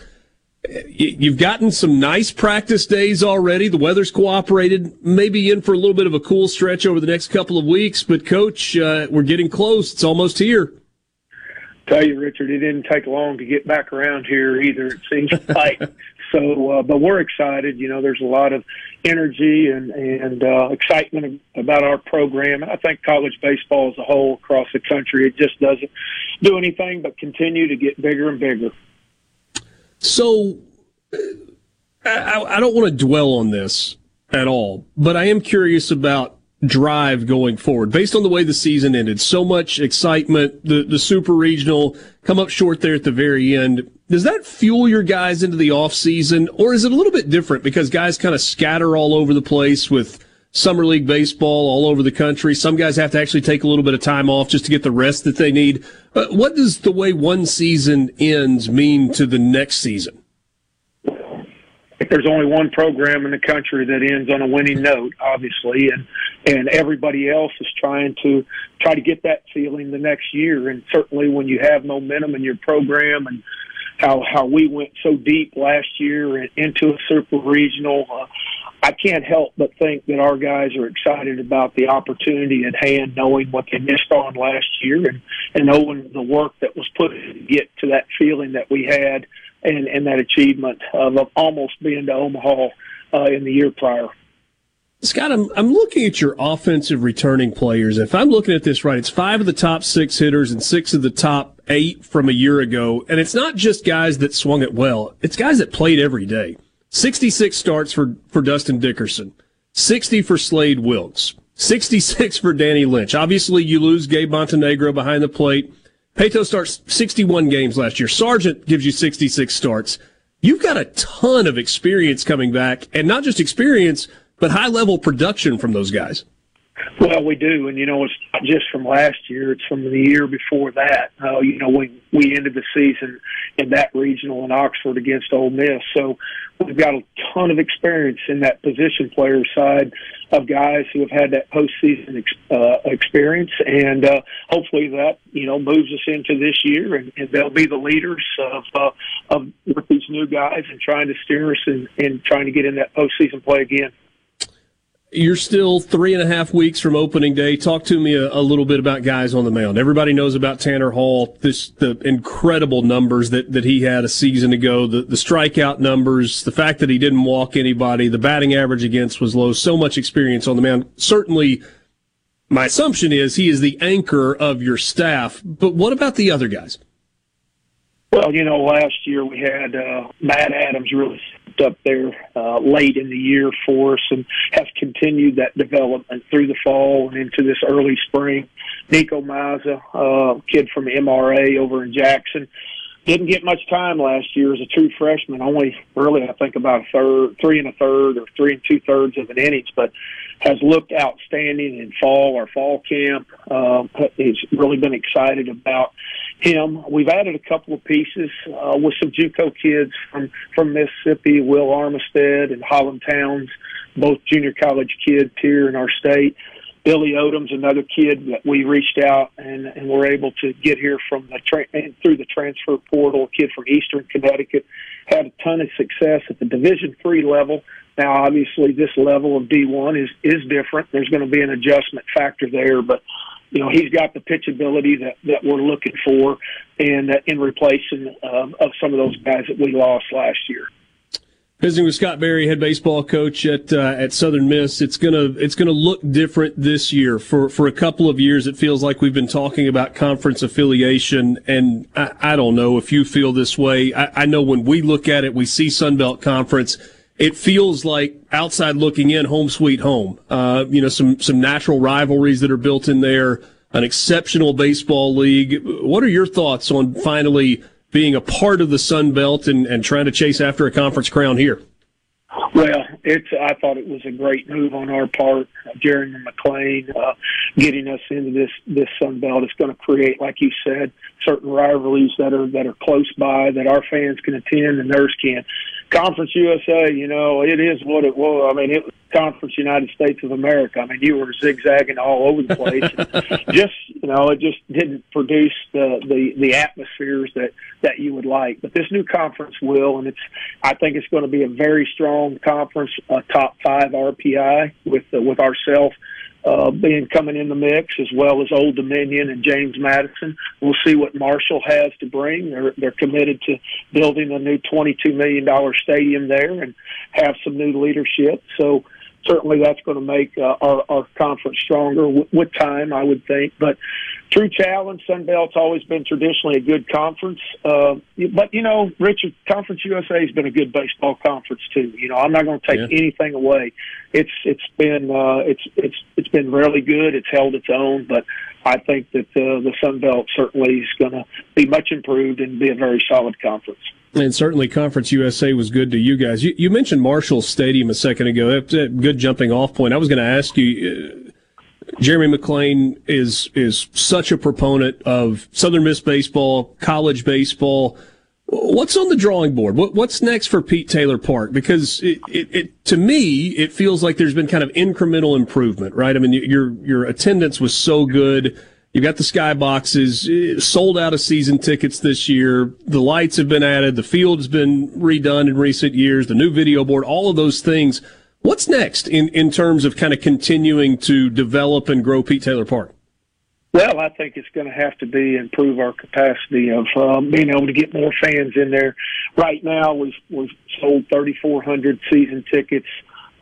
You've gotten some nice practice days already. The weather's cooperated. Maybe in for a little bit of a cool stretch over the next couple of weeks. But, Coach, uh, we're getting close. It's almost here. tell you, Richard, it didn't take long to get back around here either. It seems like so, uh, but we're excited. You know, there's a lot of energy and and uh, excitement about our program, and I think college baseball as a whole across the country, it just doesn't do anything but continue to get bigger and bigger. So I, I don't want to dwell on this at all, but I am curious about drive going forward based on the way the season ended. So much excitement, the, the super regional come up short there at the very end. Does that fuel your guys into the off season or is it a little bit different because guys kind of scatter all over the place with summer league baseball all over the country? Some guys have to actually take a little bit of time off just to get the rest that they need. Uh, what does the way one season ends mean to the next season? If there's only one program in the country that ends on a winning note, obviously, and and everybody else is trying to try to get that feeling the next year. And certainly, when you have momentum in your program and how how we went so deep last year and into a super regional, uh, I can't help but think that our guys are excited about the opportunity at hand, knowing what they missed on last year and and knowing the work that was put in to get to that feeling that we had and, and that achievement of, of almost being to Omaha uh, in the year prior. Scott, I'm, I'm looking at your offensive returning players. If I'm looking at this right, it's five of the top six hitters and six of the top eight from a year ago. And it's not just guys that swung it well. It's guys that played every day. 66 starts for, for Dustin Dickerson, 60 for Slade Wilkes, 66 for Danny Lynch. Obviously, you lose Gabe Montenegro behind the plate. Paetow starts 61 games last year. Sargent gives you 66 starts. You've got a ton of experience coming back, and not just experience, but high level production from those guys. Well, we do, and you know, it's not just from last year; it's from the year before that. Uh, you know, we we ended the season in that regional in Oxford against Ole Miss, so we've got a ton of experience in that position player side of guys who have had that postseason ex- uh, experience, and uh, hopefully that you know moves us into this year, and, and they'll be the leaders of uh, of with these new guys and trying to steer us and, and trying to get in that postseason play again. You're still three and a half weeks from opening day. Talk to me a, a, little bit about guys on the mound. Everybody knows about Tanner Hall, this the incredible numbers that, that he had a season ago, the, the strikeout numbers, the fact that he didn't walk anybody, the batting average against was low, so much experience on the mound. Certainly, my assumption is he is the anchor of your staff. But what about the other guys? Well, you know, last year we had uh, Matt Adams really up there uh, late in the year for us and have continued that development through the fall and into this early spring. Nico Mazza, uh, kid from MRA over in Jackson, didn't get much time last year as a true freshman. Only really, I think, about a third, three and a third, or three and two thirds of an innings, but has looked outstanding in fall or fall camp. Um, he's really been excited about him. We've added a couple of pieces uh, with some JUCO kids from from Mississippi, Will Armistead and Holland Towns, both junior college kids here in our state. Billy Odom's another kid that we reached out and, and were able to get here from the tra- through the transfer portal. A kid from Eastern Connecticut had a ton of success at the Division three level. Now, obviously, this level of D one is is different. There's going to be an adjustment factor there, but you know he's got the pitchability that that we're looking for, and uh, in replacing um, of some of those guys that we lost last year. Visiting with Scott Berry, head baseball coach at uh, at Southern Miss, it's gonna it's gonna look different this year. For for a couple of years, it feels like we've been talking about conference affiliation, and I, I don't know if you feel this way. I, I know when we look at it, we see Sun Belt Conference. It feels like outside looking in, home sweet home. Uh, you know, some some natural rivalries that are built in there, an exceptional baseball league. What are your thoughts on finally? being a part of the Sun Belt and, and trying to chase after a conference crown here? Well, it's. I thought it was a great move on our part, Jeremy McClain, uh, getting us into this this Sun Belt. It's going to create, like you said, certain rivalries that are that are close by that our fans can attend and theirs can. Conference USA, you know, it is what it was. I mean, it was Conference United States of America. I mean, you were zigzagging all over the place. just, you know, it just didn't produce the, the the atmospheres that that you would like. But this new conference will, and it's. I think it's going to be a very strong conference, a top five RPI with uh, with ourselves uh, being coming in the mix, as well as Old Dominion and James Madison. We'll see what Marshall has to bring. They're they're committed to building a new twenty-two million dollar stadium there and have some new leadership. So certainly that's going to make uh, our, our conference stronger w- with time, I would think. But true challenge, Sun Belt's always been traditionally a good conference. Uh, but you know, Richard, Conference USA has been a good baseball conference too. You know, I'm not going to take yeah. anything away. It's it's been uh, it's it's it's been really good. It's held its own, but I think that uh, the Sun Belt certainly is going to be much improved and be a very solid conference. And certainly, Conference USA was good to you guys. You, you mentioned Marshall Stadium a second ago. That's a good jumping off point. I was going to ask you. Jeremy McClain is is such a proponent of Southern Miss baseball, college baseball. What's on the drawing board? What, what's next for Pete Taylor Park? Because it, it, it, to me, it feels like there's been kind of incremental improvement, right? I mean, your your attendance was so good You've got the skyboxes, eh, sold out of season tickets this year. The lights have been added. The field's been redone in recent years. The new video board, all of those things. What's next in, in terms of kind of continuing to develop and grow Pete Taylor Park? Well, I think it's going to have to be improve our capacity of um, being able to get more fans in there. Right now, we've we've sold 3,400 season tickets.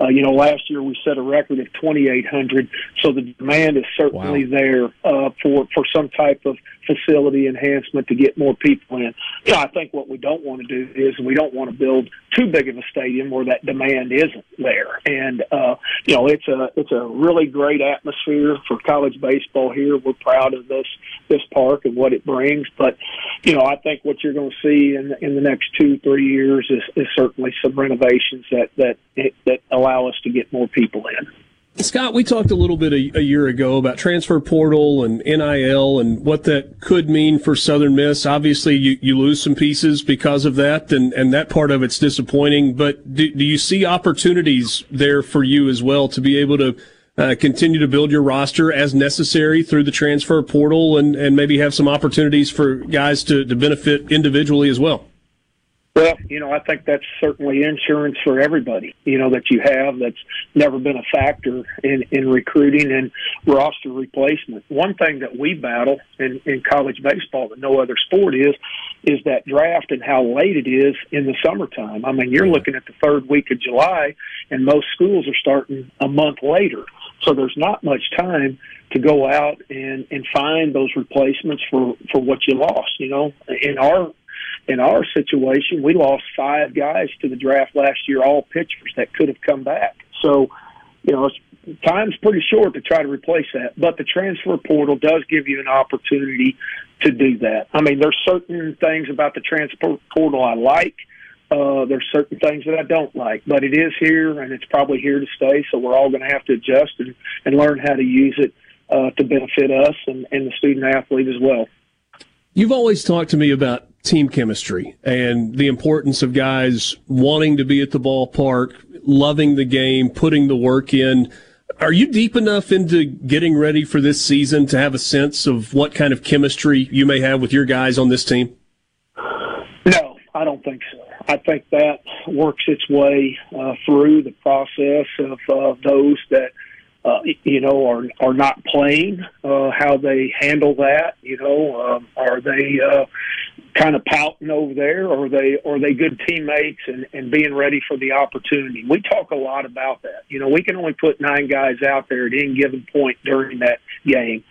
Uh, you know, last year we set a record of 2,800, so the demand is certainly wow. there uh, for for some type of facility enhancement to get more people in. Yeah, I think what we don't want to do is we don't want to build too big of a stadium where that demand isn't there. And uh, you know, it's a it's a really great atmosphere for college baseball here. We're proud of this this park and what it brings. But you know, I think what you're going to see in in the next two three years is, is certainly some renovations that that that allow us to get more people in. Scott, we talked a little bit a, a, year ago about transfer portal and NIL and what that could mean for Southern Miss. Obviously, you, you lose some pieces because of that, and, and that part of it's disappointing. But do, do you see opportunities there for you as well to be able to uh, continue to build your roster as necessary through the transfer portal and, and maybe have some opportunities for guys to, to benefit individually as well? Well, you know, I think that's certainly insurance for everybody, you know, that you have that's never been a factor in, in recruiting and roster replacement. One thing that we battle in, in college baseball that no other sport is, is that draft and how late it is in the summertime. I mean, you're looking at the third week of July and most schools are starting a month later. So there's not much time to go out and, and find those replacements for, for what you lost. You know, in our in our situation, we lost five guys to the draft last year, all pitchers that could have come back. So, you know, time's pretty short to try to replace that. But the transfer portal does give you an opportunity to do that. I mean, there's certain things about the transfer portal I like. Uh, there's certain things that I don't like, but it is here and it's probably here to stay. So we're all going to have to adjust and, and learn how to use it uh, to benefit us and, and the student athlete as well. You've always talked to me about team chemistry and the importance of guys wanting to be at the ballpark, loving the game, putting the work in. Are you deep enough into getting ready for this season to have a sense of what kind of chemistry you may have with your guys on this team? No, I don't think so. I think that works its way uh, through the process of uh, those that uh, you know, are are not playing, uh, how they handle that. You know, um, are they uh, kind of pouting over there, or are they are they good teammates and, and being ready for the opportunity? We talk a lot about that. You know, we can only put nine guys out there at any given point during that game.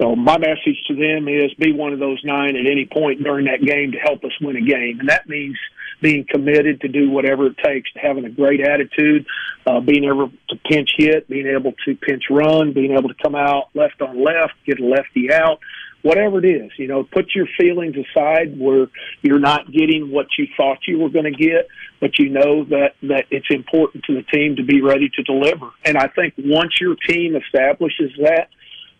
So my message to them is be one of those nine at any point during that game to help us win a game, and that means being committed to do whatever it takes, to having a great attitude, uh, being able to pinch hit, being able to pinch run, being able to come out left on left, get a lefty out, whatever it is. You know, put your feelings aside where you're not getting what you thought you were going to get, but you know that that it's important to the team to be ready to deliver. And I think once your team establishes that.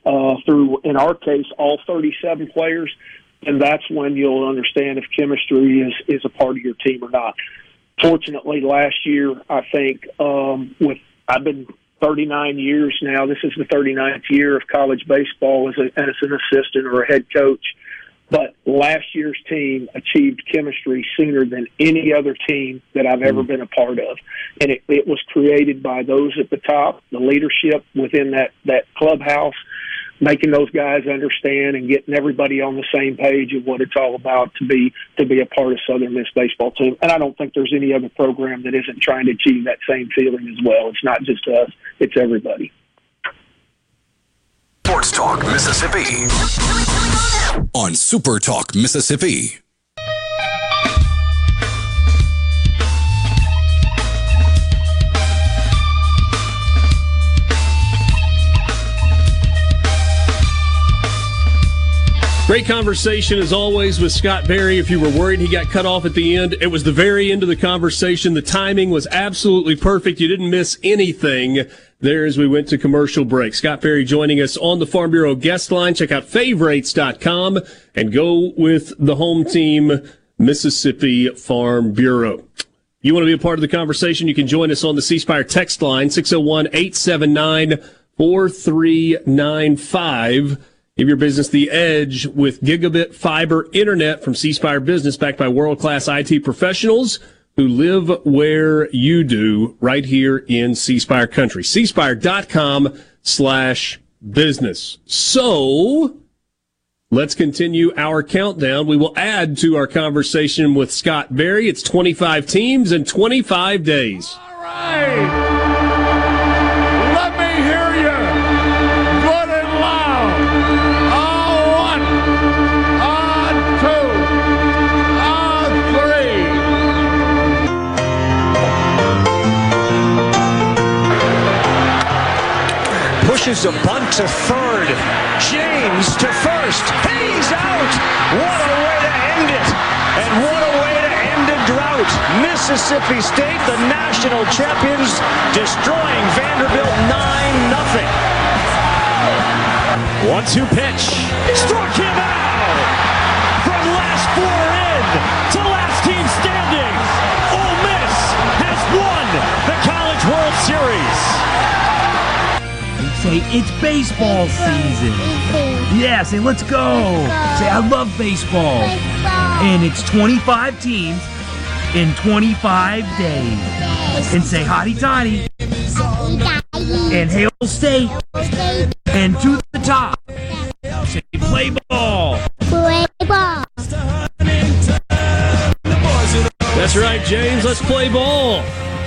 Uh, through, in our case, all 37 players, and that's when you'll understand if chemistry is is a part of your team or not. Fortunately, last year I think um, with I've been 39 years now. This is the 39th year of college baseball as, a, as an assistant or a head coach. But last year's team achieved chemistry sooner than any other team that I've ever mm. been a part of, and it, it was created by those at the top, the leadership within that that clubhouse, making those guys understand and getting everybody on the same page of what it's all about to be to be a part of Southern Miss baseball team. And I don't think there's any other program that isn't trying to achieve that same feeling as well. It's not just us; it's everybody. Sports Talk Mississippi on Super Talk Mississippi. Great conversation as always with Scott Berry. If you were worried he got cut off at the end, it was the very end of the conversation. The timing was absolutely perfect. You didn't miss anything there as we went to commercial break. Scott Berry joining us on the Farm Bureau guest line. Check out favorites.com and go with the home team, Mississippi Farm Bureau. You want to be a part of the conversation? You can join us on the C Spire text line, 601 879 4395. Give your business the edge with gigabit fiber internet from C Spire Business, backed by world class IT professionals who live where you do, right here in C Spire country. cspire.com slash business. So let's continue our countdown. We will add to our conversation with Scott Berry. It's 25 teams and 25 days. All right. Pushes a bunt to third. James to first. He's out. What a way to end it. And what a way to end a drought. Mississippi State, the national champions, destroying Vanderbilt 9 nothing. One two pitch. Struck him out. From last four in to last team standing. Ole Miss has won the College World Series. Say it's baseball season. Yeah, say let's go. Say I love baseball. And it's 25 teams in 25 days. And say hotty toddy. And Hail State.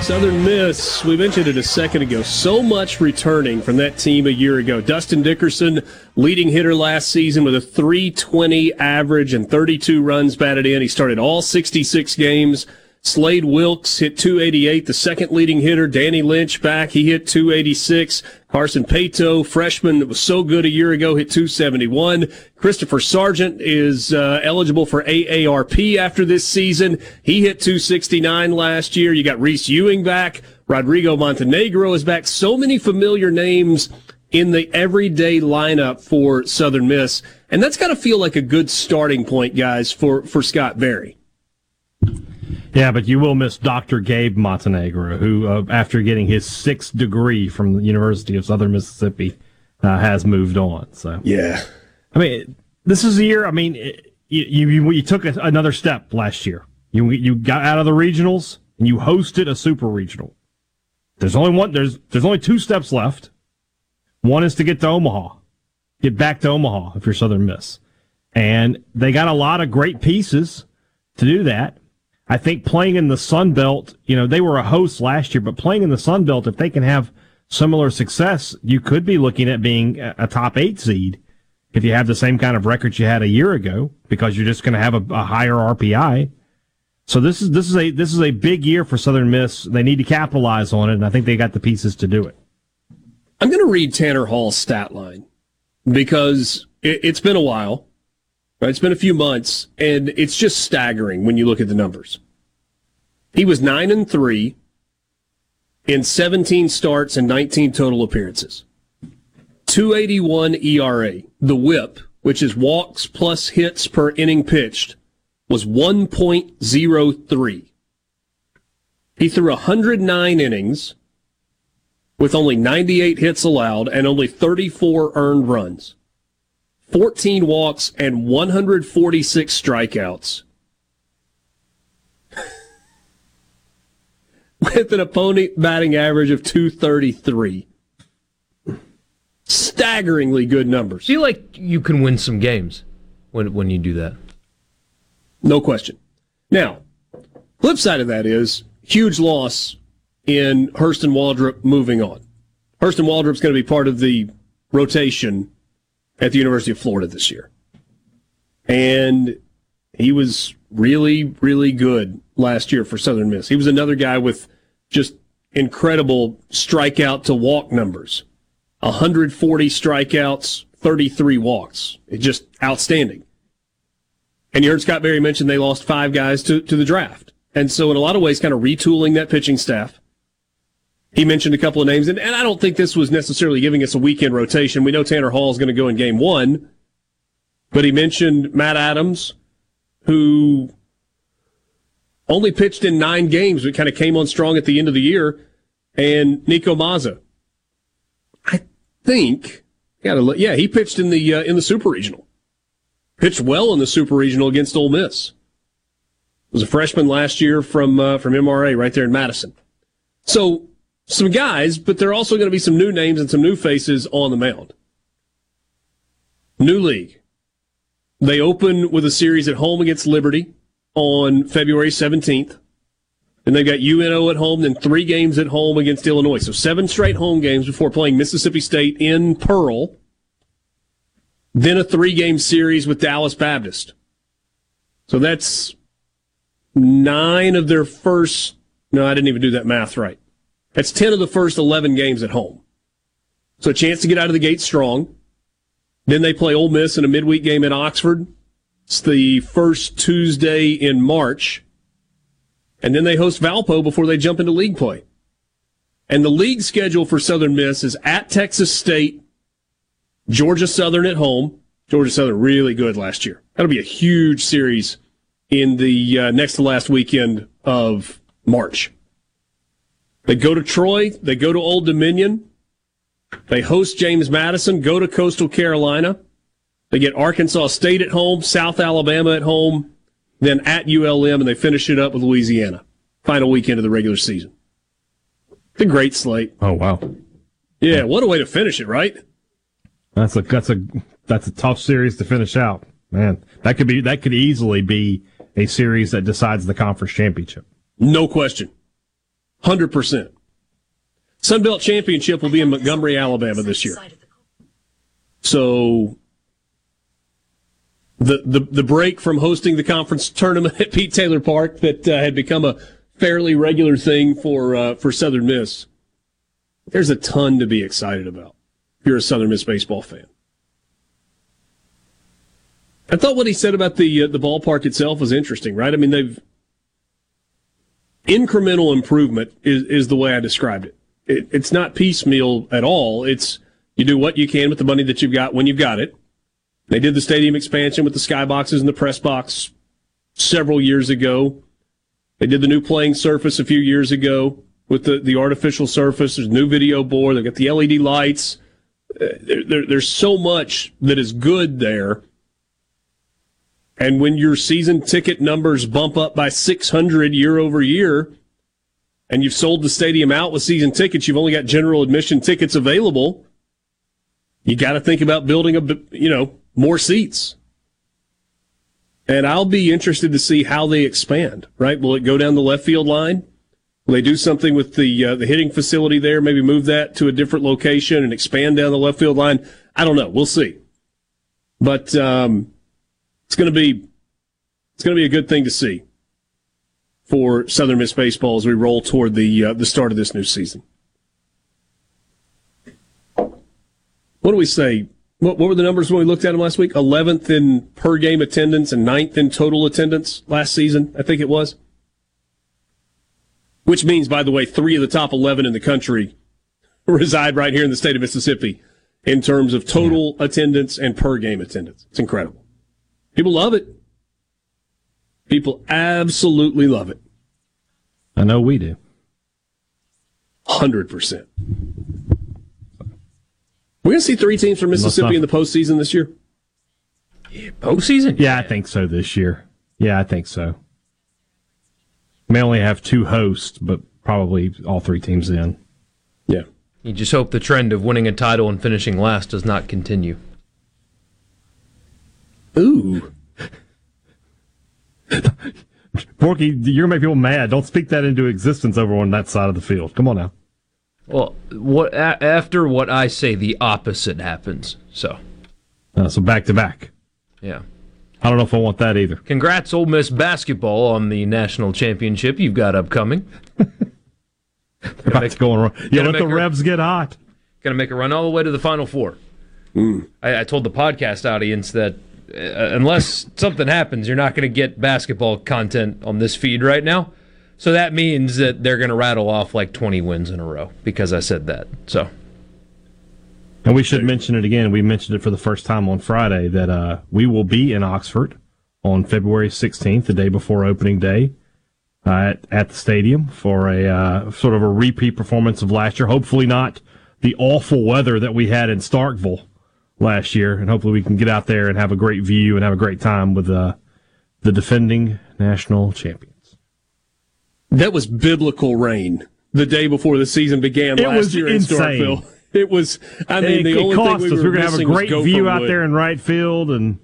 Southern Miss, we mentioned it a second ago. So much returning from that team a year ago. Dustin Dickerson, leading hitter last season with a 320 average and 32 runs batted in. He started all 66 games. Slade Wilkes hit 288, the second leading hitter. Danny Lynch back, he hit 286. Carson Paetow, freshman that was so good a year ago, hit 271. Christopher Sargent is uh, eligible for AARP after this season. He hit 269 last year. You got Reese Ewing back. Rodrigo Montenegro is back. So many familiar names in the everyday lineup for Southern Miss. And that's got to feel like a good starting point, guys, for, for Scott Berry. Yeah, but you will miss Dr. Gabe Montenegro, who, uh, after getting his sixth degree from the University of Southern Mississippi, uh, has moved on. So yeah, I mean, this is a year. I mean, it, you you, you took a, another step last year. You you got out of the regionals and you hosted a super regional. There's only one. There's there's only two steps left. One is to get to Omaha, get back to Omaha if you're Southern Miss, and they got a lot of great pieces to do that. I think playing in the Sun Belt, you know, they were a host last year, but playing in the Sun Belt, if they can have similar success, you could be looking at being a top eight seed if you have the same kind of record you had a year ago, because you're just going to have a, a, higher RPI. So this is this is a this is a big year for Southern Miss. They need to capitalize on it, and I think they got the pieces to do it. I'm going to read Tanner Hall's stat line because it, it's been a while. Right? It's been a few months, and it's just staggering when you look at the numbers. He was 9 and 3 in 17 starts and 19 total appearances. 281 ERA. The whip, which is walks plus hits per inning pitched, was 1.03. He threw 109 innings with only 98 hits allowed and only 34 earned runs. 14 walks, and 146 strikeouts. With an opponent batting average of 233. Staggeringly good numbers. feel like you can win some games when, when you do that. No question. Now, flip side of that is huge loss in Hurston Waldrop moving on. Hurston Waldrop's going to be part of the rotation at the University of Florida this year. And he was really, really good last year for Southern Miss. He was another guy with just incredible strikeout to walk numbers 140 strikeouts, 33 walks. It's just outstanding. And you heard Scott Berry mention they lost five guys to, to the draft. And so, in a lot of ways, kind of retooling that pitching staff he mentioned a couple of names, and, and I don't think this was necessarily giving us a weekend rotation. We know Tanner Hall is going to go in game one, but he mentioned Matt Adams, who only pitched in nine games, but kind of came on strong at the end of the year, and Nico Mazza. I think, gotta look, yeah, he pitched in the uh, in the Super Regional, pitched well in the Super Regional against Ole Miss. Was a freshman last year from uh, from MRA right there in Madison. So some guys, but there are also going to be some new names and some new faces on the mound. New league. They open with a series at home against Liberty on February 17th. And they've got UNO at home, then three games at home against Illinois. So seven straight home games before playing Mississippi State in Pearl. Then a three game series with Dallas Baptist. So that's nine of their first. No, I didn't even do that math right. That's 10 of the first 11 games at home. So a chance to get out of the gate strong. Then they play Ole Miss in a midweek game at Oxford. It's the first Tuesday in March. and then they host Valpo before they jump into league play. And the league schedule for Southern Miss is at Texas State, Georgia Southern at home. Georgia Southern really good last year. That'll be a huge series in the uh, next to last weekend of March. They go to Troy, they go to Old Dominion, they host James Madison, go to Coastal Carolina. They get Arkansas State at home, South Alabama at home, then at ULM, and they finish it up with Louisiana. Final weekend of the regular season. The great slate. Oh wow. Yeah, what a way to finish it, right? That's a that's a that's a tough series to finish out. Man, that could be that could easily be a series that decides the conference championship. No question. 100%. Sunbelt Championship will be in Montgomery, Alabama this year. So the, the, the break from hosting the conference tournament at Pete Taylor Park that uh, had become a fairly regular thing for, uh, for Southern Miss. There's a ton to be excited about if you're a Southern Miss baseball fan. I thought what he said about the uh, the ballpark itself was interesting, right? I mean, they've incremental improvement is is the way I described it. it. It's not piecemeal at all. It's you do what you can with the money that you've got when you've got it. They did the stadium expansion with the skyboxes and the press box several years ago. They did the new playing surface a few years ago with the, the artificial surface. There's new video board. They've got the LED lights. Uh, there, there, there's so much that is good there and when your season ticket numbers bump up by 600 year over year, and you've sold the stadium out with season tickets, you've only got general admission tickets available. You got to think about building a, you know, more seats. And I'll be interested to see how they expand. Right? Will it go down the left field line? Will they do something with the uh, the hitting facility there? Maybe move that to a different location and expand down the left field line. I don't know. We'll see. But um, it's going to be it's going to be a good thing to see for Southern Miss baseball as we roll toward the uh, the start of this new season. What do we say? What, what were the numbers when we looked at them last week? Eleventh in per game attendance and 9th in total attendance last season. I think it was. Which means, by the way, three of the top eleven in the country reside right here in the state of Mississippi in terms of total attendance and per game attendance. It's incredible. People love it. People absolutely love it. I know we do. 100%. We're going to see three teams from Mississippi in the postseason this year? Yeah, postseason? Yeah, I think so this year. Yeah, I think so. May only have two hosts, but probably all three teams in. Yeah. You just hope the trend of winning a title and finishing last does not continue. Ooh. Borky, you're gonna make people mad. Don't speak that into existence over on that side of the field. Come on now. Well, what a- after what I say, the opposite happens. So, uh, so back to back. Yeah. I don't know if I want that either. Congrats, Ole Miss basketball, on the national championship you've got upcoming. They're make, going wrong. Yeah, let the a, revs get hot. Going to make a run all the way to the Final Four. Mm. I, I told the podcast audience that unless something happens, you're not going to get basketball content on this feed right now. So that means that they're going to rattle off like 20 wins in a row because I said that. So. And we should mention it again. We mentioned it for the first time on Friday that uh, we will be in Oxford on February 16th, the day before opening day, uh, at, at the stadium for a uh, sort of a repeat performance of last year. Hopefully, not the awful weather that we had in Starkville last year, and hopefully we can get out there and have a great view and have a great time with uh, the defending national champions. That was biblical rain the day before the season began it last year insane. in Starkville. It was. I mean, it, the it only cost thing we us. were, we were going to have a great view out wood. there in right field, and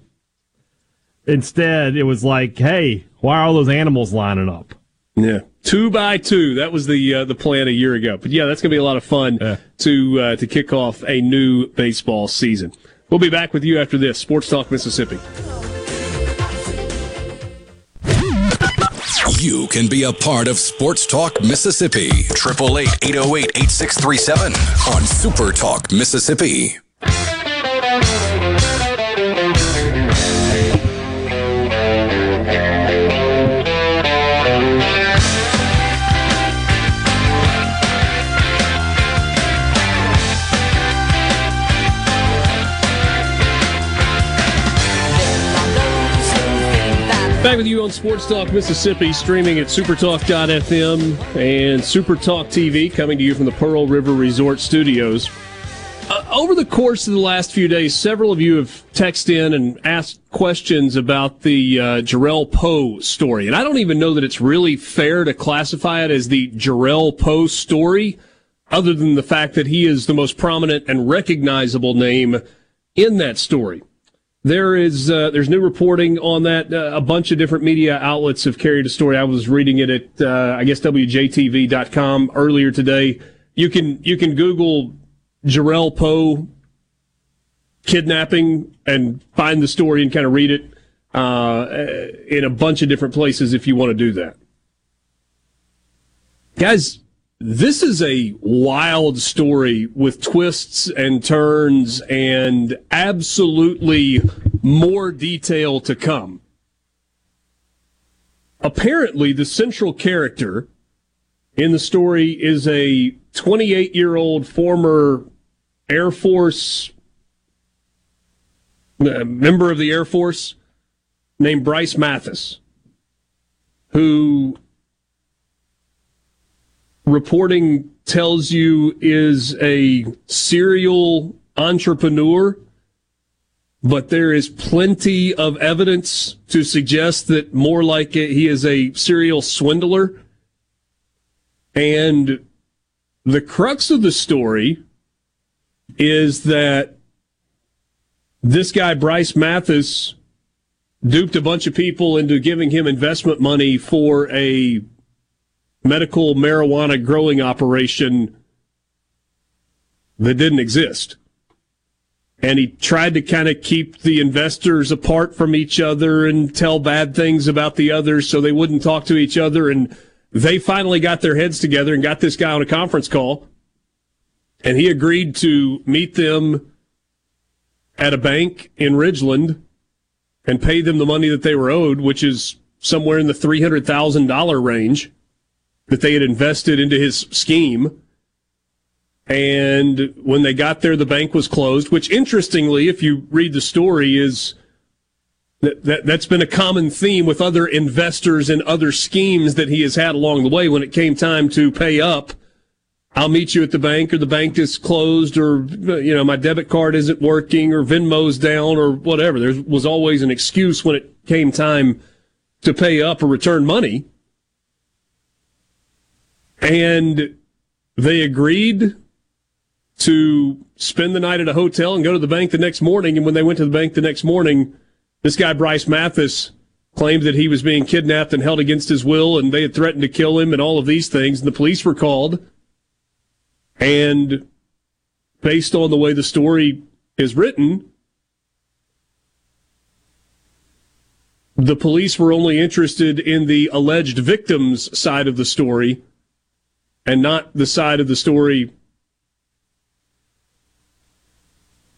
instead it was like, "Hey, why are all those animals lining up?" Yeah, two by two. That was the uh, the plan a year ago. But yeah, that's going to be a lot of fun yeah. to uh, to kick off a new baseball season. We'll be back with you after this Sports Talk Mississippi. You can be a part of Sports Talk Mississippi. 888 808 8637 on Super Talk Mississippi. Back with you on Sports Talk Mississippi, streaming at supertalk.fm and Supertalk TV, coming to you from the Pearl River Resort Studios. Uh, over the course of the last few days, several of you have texted in and asked questions about the uh, Jerrell Powe story. And I don't even know that it's really fair to classify it as the Jerrell Powe story, other than the fact that he is the most prominent and recognizable name in that story. There is uh, there's new reporting on that. Uh, a bunch of different media outlets have carried a story. I was reading it at uh, I guess WJTV.com earlier today. You can you can Google Jerrell Powe kidnapping and find the story and kind of read it uh, in a bunch of different places if you want to do that. Guys, this is a wild story with twists and turns and absolutely more detail to come. Apparently, the central character in the story is a 28 year old former Air Force uh, member of the Air Force named Bryce Mathis, who reporting tells you is a serial entrepreneur, but there is plenty of evidence to suggest that more like it, he is a serial swindler. And the crux of the story is that this guy, Bryce Mathis, duped a bunch of people into giving him investment money for a medical marijuana growing operation that didn't exist. And he tried to kind of keep the investors apart from each other and tell bad things about the others so they wouldn't talk to each other. And they finally got their heads together and got this guy on a conference call. And he agreed to meet them at a bank in Ridgeland and pay them the money that they were owed, which is somewhere in the $300,000 range that they had invested into his scheme. And when they got there, the bank was closed, which interestingly, if you read the story, is that, that that's been a common theme with other investors and other schemes that he has had along the way. When it came time to pay up, I'll meet you at the bank or the bank is closed or, you know, my debit card isn't working or Venmo's down or whatever. There was always an excuse when it came time to pay up or return money. And they agreed to spend the night at a hotel and go to the bank the next morning. And when they went to the bank the next morning, this guy, Bryce Mathis, claimed that he was being kidnapped and held against his will and they had threatened to kill him and all of these things. And the police were called. And based on the way the story is written, the police were only interested in the alleged victim's side of the story and not the side of the story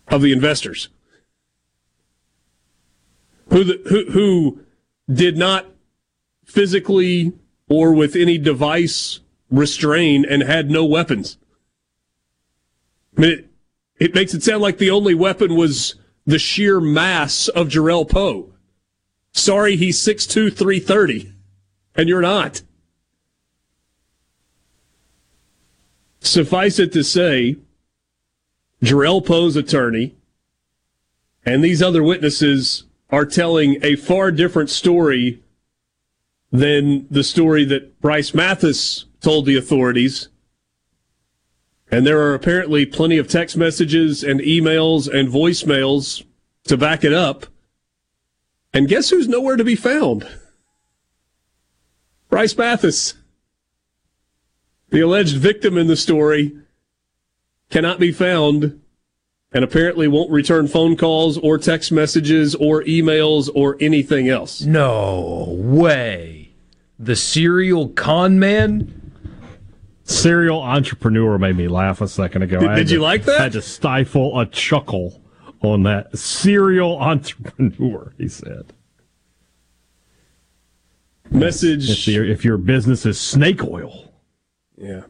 of the investors who, the, who, who did not physically or with any device restrain and had no weapons. I mean, it, it makes it sound like the only weapon was the sheer mass of Jerrell Powe. Sorry, he's 6'2", 330, and you're not. Suffice it to say, Jerrell Powe's attorney and these other witnesses are telling a far different story than the story that Bryce Mathis told the authorities. And there are apparently plenty of text messages and emails and voicemails to back it up. And guess who's nowhere to be found? Bryce Mathis. The alleged victim in the story cannot be found and apparently won't return phone calls or text messages or emails or anything else. No way. The serial con man? Serial entrepreneur made me laugh a second ago. Did, did you to, like that? I had to stifle a chuckle on that. Serial entrepreneur, he said. Message. If if your business is snake oil. Yeah.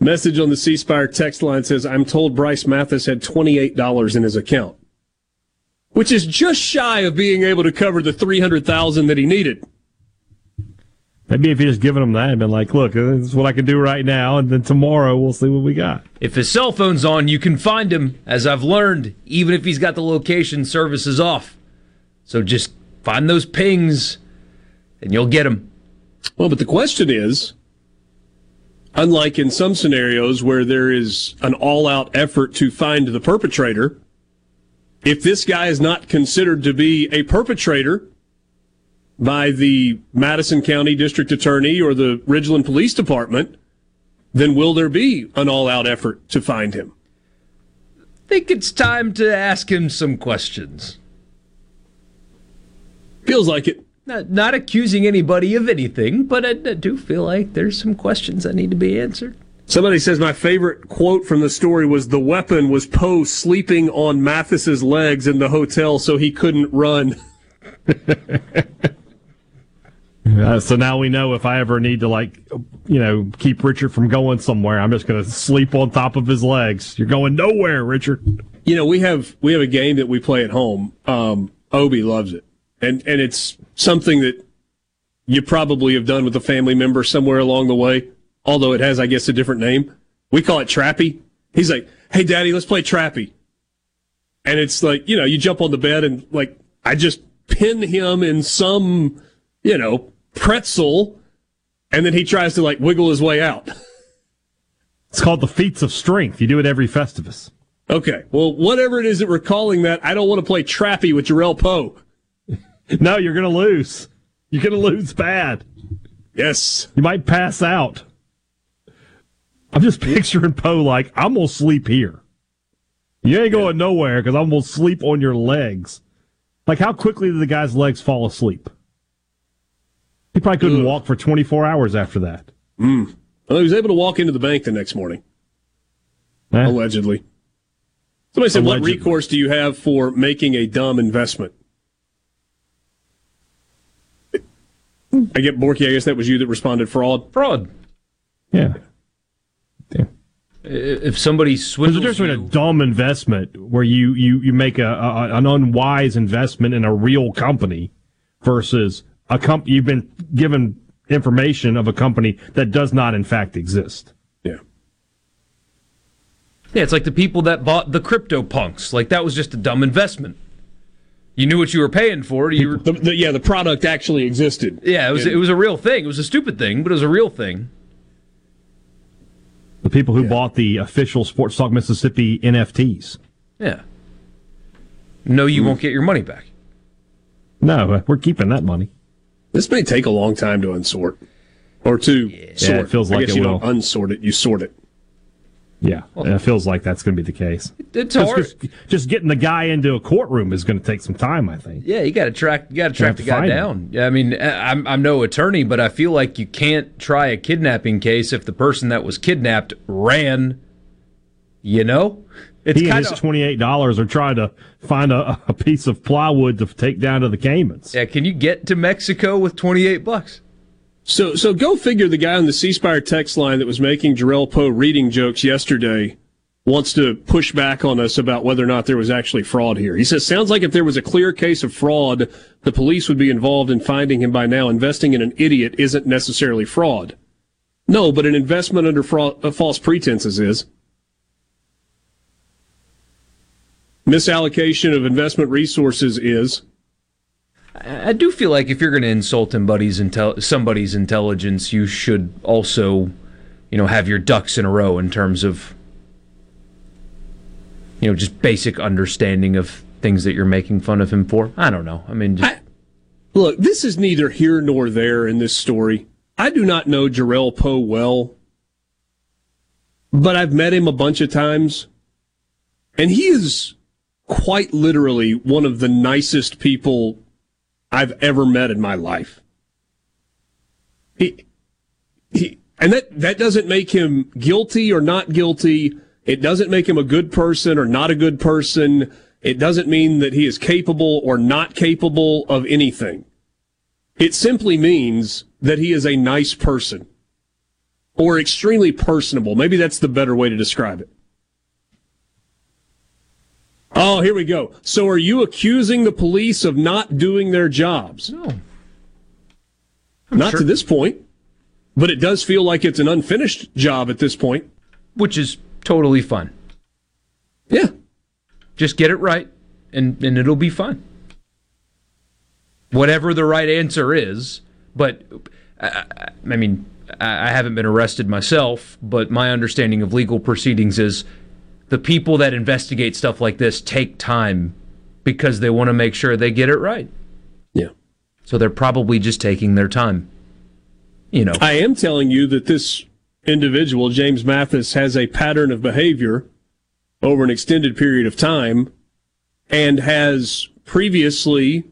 Message on the C Spire text line says, I'm told Bryce Mathis had $28 in his account. which is just shy of being able to cover the 300,000 that he needed. Maybe if you just given him that and been like, look, uh, this is what I can do right now, and then tomorrow we'll see what we got. If his cell phone's on, you can find him, as I've learned, even if he's got the location services off. So just find those pings and you'll get him. Well, but the question is unlike in some scenarios where there is an all out effort to find the perpetrator, if this guy is not considered to be a perpetrator by the Madison County District Attorney or the Ridgeland Police Department, then will there be an all out effort to find him? I think it's time to ask him some questions. Feels like it. Not, not accusing anybody of anything, but I, I do feel like there's some questions that need to be answered. Somebody says my favorite quote from the story was the weapon was Powe sleeping on Mathis's legs in the hotel so he couldn't run. Uh, so now we know if I ever need to like, you know, keep Richard from going somewhere, I'm just going to sleep on top of his legs. You're going nowhere, Richard. You know, we have we have a game that we play at home. Um, Obi loves it, and and it's something that you probably have done with a family member somewhere along the way. Although it has, I guess, a different name. We call it Trappy. He's like, "Hey, Daddy, let's play Trappy," and it's like, you know, you jump on the bed and like I just pin him in some, you know, pretzel, and then he tries to like wiggle his way out. It's called the feats of strength. You do it every Festivus. Okay, well, whatever it is that we're calling that, I don't want to play Trappy with Jerrell Powe. No, you're going to lose. You're going to lose bad. Yes. You might pass out. I'm just picturing Powe like, I'm going to sleep here. You ain't going nowhere because I'm going to sleep on your legs. Like, how quickly did the guy's legs fall asleep? He probably couldn't walk for 24 hours after that. Mm. Well, he was able to walk into the bank the next morning, Eh? allegedly. Somebody said, "What recourse do you have for making a dumb investment?" I get Borky. I guess that was you that responded fraud. Fraud. Yeah. If somebody There's a swindles difference between you, a dumb investment where you, you, you make a, a an unwise investment in a real company versus a comp you've been given information of a company that does not in fact exist. Yeah. yeah, it's like the people that bought the crypto punks. Like that was just a dumb investment. You knew what you were paying for. You were, The, the, yeah, the product actually existed. yeah, it was And- it was a real thing. It was a stupid thing, but it was a real thing. The people who bought the official Sports Talk Mississippi NFTs. Yeah. No, you won't get your money back. No, uh, we're keeping that money. This may take a long time to unsort, or to sort. it feels I like guess it you will. don't unsort it; you sort it. Yeah, it feels like that's going to be the case. It's Just- hard. Just, just getting the guy into a courtroom is going to take some time, I think. Yeah, you got to track. You got to track the guy find him. down. Yeah, I mean, I'm I'm no attorney, but I feel like you can't try a kidnapping case if the person that was kidnapped ran. You know, it's he and his twenty eight dollars are trying to find a, a piece of plywood to take down to the Caymans. yeah. Can you get to Mexico with 28 bucks? So, so go figure. The guy on the C Spire text line that was making Jerrell Powe reading jokes yesterday wants to push back on us about whether or not there was actually fraud here. He says, "Sounds like if there was a clear case of fraud, the police would be involved in finding him by now. Investing in an idiot isn't necessarily fraud. No, but an investment under fraud, uh, false pretenses is." Misallocation of investment resources is. I I do feel like if you're going to insult somebody's intel- somebody's intelligence, you should also, you know, have your ducks in a row in terms of, you know, just basic understanding of things that you're making fun of him for. I don't know. I mean, just, Look, this is neither here nor there in this story. I do not know Jerrell Powe well, but I've met him a bunch of times, and he is quite literally one of the nicest people I've ever met in my life. He, he, and that, that doesn't make him guilty or not guilty. It doesn't make him a good person or not a good person. It doesn't mean that he is capable or not capable of anything. It simply means that he is a nice person or extremely personable. Maybe that's the better way to describe it. Oh, here we go. So are you accusing the police of not doing their jobs? No. not sure- to this point, but it does feel like it's an unfinished job at this point. Which is totally fun. Yeah. Just get it right, and, and it'll be fine. Whatever the right answer is, but I, I, mean, I haven't been arrested myself, but my understanding of legal proceedings is the people that investigate stuff like this take time because they want to make sure they get it right. Yeah. So they're probably just taking their time. You know, I am telling you that this individual, James Mathis, has a pattern of behavior over an extended period of time and has previously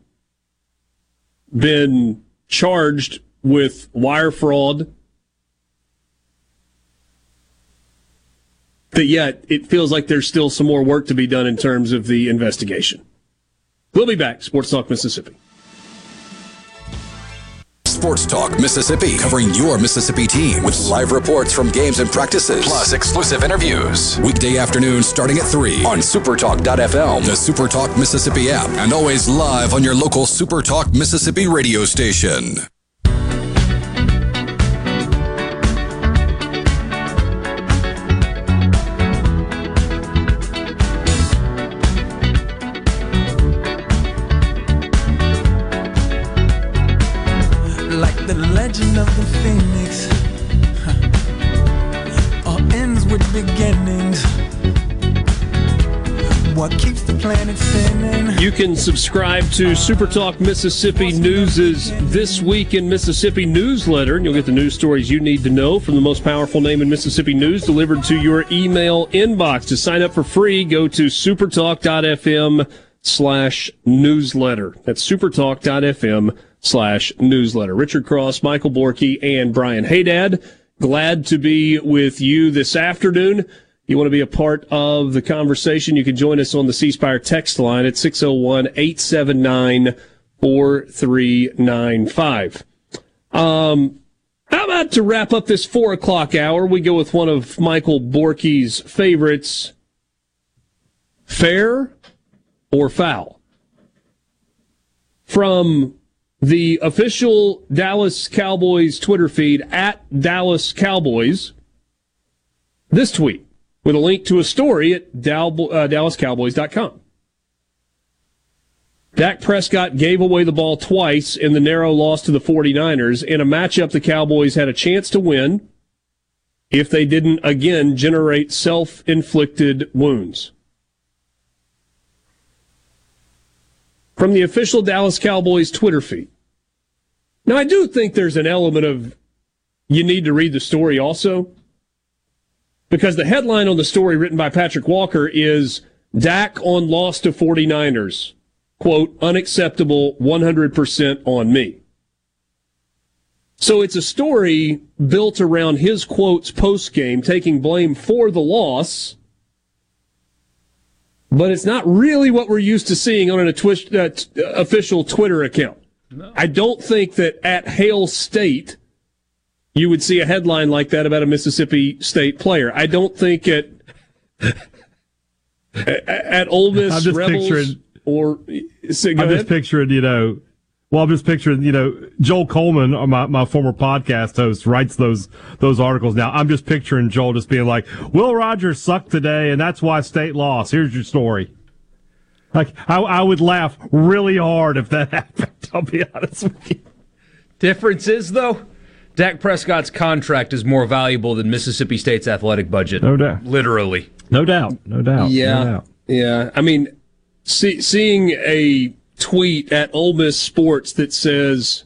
been charged with wire fraud. That yet it feels like there's still some more work to be done in terms of the investigation. We'll be back. Sports Talk Mississippi. Sports Talk Mississippi, covering your Mississippi team with live reports from games and practices, plus exclusive interviews. Weekday afternoon starting at 3 on supertalk.fm, the Supertalk Mississippi app, and always live on your local Supertalk Mississippi radio station. Phoenix all ends with beginnings what keeps the planet spinning You can subscribe to Supertalk Mississippi News' This Week in Mississippi newsletter, and you'll get the news stories you need to know from the most powerful name in Mississippi news delivered to your email inbox. To sign up for free, go to supertalk.fm slash newsletter. That's supertalk.fm slash newsletter. Richard Cross, Michael Borky, and Brian Haydad. Glad to be with you this afternoon. You want to be a part of the conversation, you can join us on the C Spire text line at 601 879 4395. Um, how about to wrap up this four o'clock hour, we go with one of Michael Borky's favorites fair or foul? From the official Dallas Cowboys Twitter feed at Dallas Cowboys, this tweet with a link to a story at uh, DallasCowboys.com. Dak Prescott gave away the ball twice in the narrow loss to the 49ers in a matchup the Cowboys had a chance to win if they didn't again generate self-inflicted wounds. From the official Dallas Cowboys Twitter feed. Now I do think there's an element of you need to read the story also because the headline on the story written by Patrik Walker is Dak on loss to 49ers. Quote, unacceptable 100% on me. So it's a story built around his quotes post game, taking blame for the loss. But it's not really what we're used to seeing on an uh, t- official Twitter account. I don't think that at Hail State you would see a headline like that about a Mississippi State player. I don't think at at, at Ole Miss I'm just Rebels picturing- or say, go I'm ahead. just picturing, you know, well, I'm just picturing, you know, Joel Coleman, uh, my, my former podcast host, writes those those articles. Now, I'm just picturing Joel just being like, "Will Rogers sucked today, and that's why State lost." Here's your story. Like, I, I would laugh really hard if that happened. I'll be honest with you. Difference is though, Dak Prescott's contract is more valuable than Mississippi State's athletic budget. No doubt. Literally. No doubt. No doubt. Yeah, No doubt. yeah. I mean, see, seeing a tweet at Ole Miss Sports that says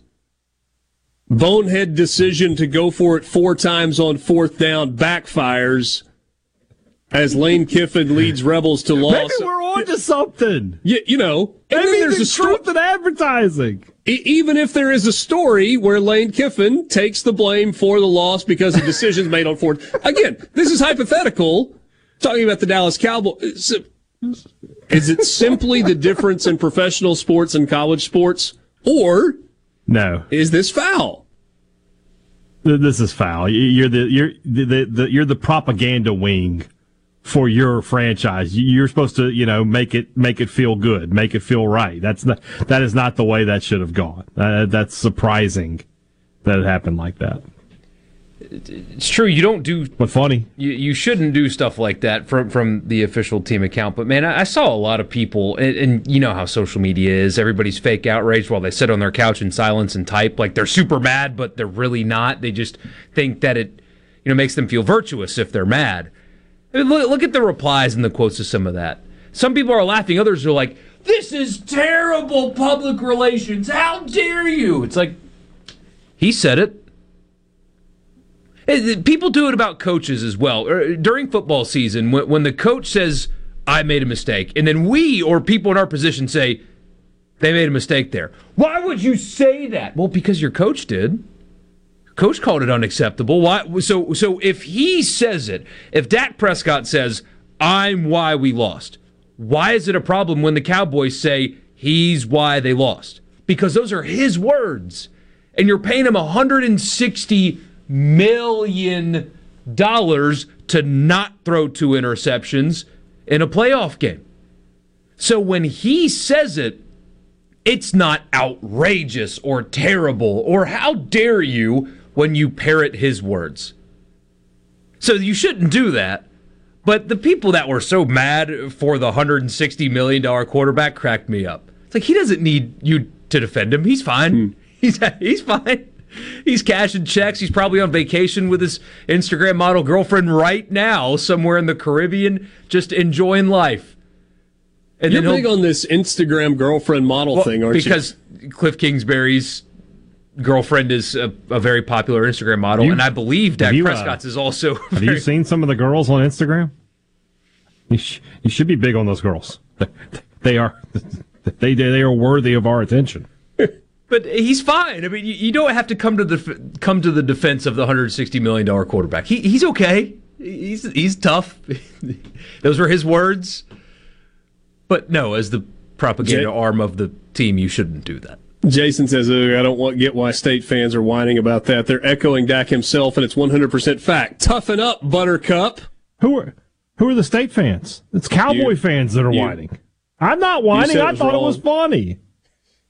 bonehead decision to go for it four times on fourth down backfires as Lane Kiffin leads Rebels to loss. Maybe we're on to something. You, you know, and Maybe then there's a story. truth in advertising. E- even if there is a story where Lane Kiffin takes the blame for the loss because of decisions made on fourth. Again, this is hypothetical. Talking about the Dallas Cowboys. Uh, is it simply the difference in professional sports and college sports, or No, is this foul? this is foul. You- You're the you're the, the, the you're the propaganda wing for your franchise. You're supposed to, you know, make it make it feel good, make it feel right. That's not that is not the way that should have gone. Uh, that's surprising that it happened like that. It's true. You don't do. But funny. You, you shouldn't do stuff like that from from the official team account. But man, I, I saw a lot of people, and, and, you know how social media is. Everybody's fake outraged while they sit on their couch in silence and type. Like they're super mad, but they're really not. They just think that it, you know, makes them feel virtuous if they're mad. I mean, look, look at the replies and the quotes to some of that. Some people are laughing. Others are like, "This is terrible public relations. How dare you?" It's like he said it. People do it about coaches as well. Er, during football season, when the coach says, I made a mistake, and then we or people in our position say, they made a mistake there. Why would you say that? Well, because your coach did. Coach called it unacceptable. Why? So, so if he says it, if Dak Prescott says, I'm why we lost, why is it a problem when the Cowboys say he's why they lost? Because those are his words. And you're paying him 160 million dollars to not throw two interceptions in a playoff game. So when he says it, it's not outrageous or terrible or how dare you when you parrot his words. So you shouldn't do that. But the people that were so mad for the $160 million quarterback cracked me up. It's like he doesn't need you to defend him. He's fine. Hmm. He's he's fine. He's cashing checks. He's probably on vacation with his Instagram model girlfriend right now, somewhere in the Caribbean, just enjoying life. And You're big on this Instagram girlfriend model well, thing, aren't because you? Because Cliff Kingsbury's girlfriend is a, a very popular Instagram model, you, and I believe Dak you, uh, Prescott's uh, is also. Have you seen some of the girls on Instagram? You, sh- you should be big on those girls. They are they they are worthy of our attention. But he's fine. I mean, you, you, don't have to come to the come to the defense of the 160 million dollar quarterback. He, he's okay. He's he's tough. Those were his words. But no, as the propaganda Jay, arm of the team, you shouldn't do that. Jason says, I don't want get why state fans are whining about that. They're echoing Dak himself, and it's 100% fact. Toughen up, Buttercup. Who are who are the state fans? It's Cowboy you, fans that are you, whining. I'm not whining. I thought wrong. it was funny.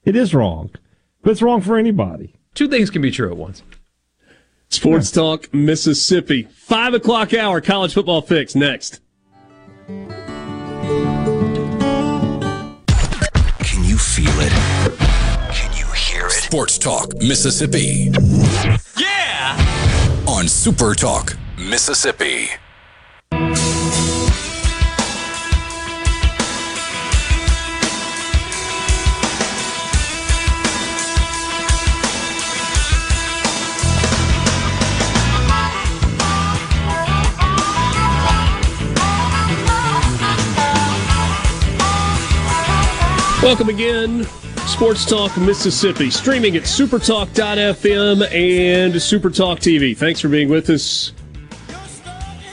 It is wrong. But it's wrong for anybody. Two things can be true at once. Sports yeah. Talk Mississippi. Five o'clock hour college football fix next. Sports Talk Mississippi. Yeah! On Super Talk Mississippi. Welcome again. Sports Talk Mississippi, streaming at supertalk.fm and Supertalk TV. Thanks for being with us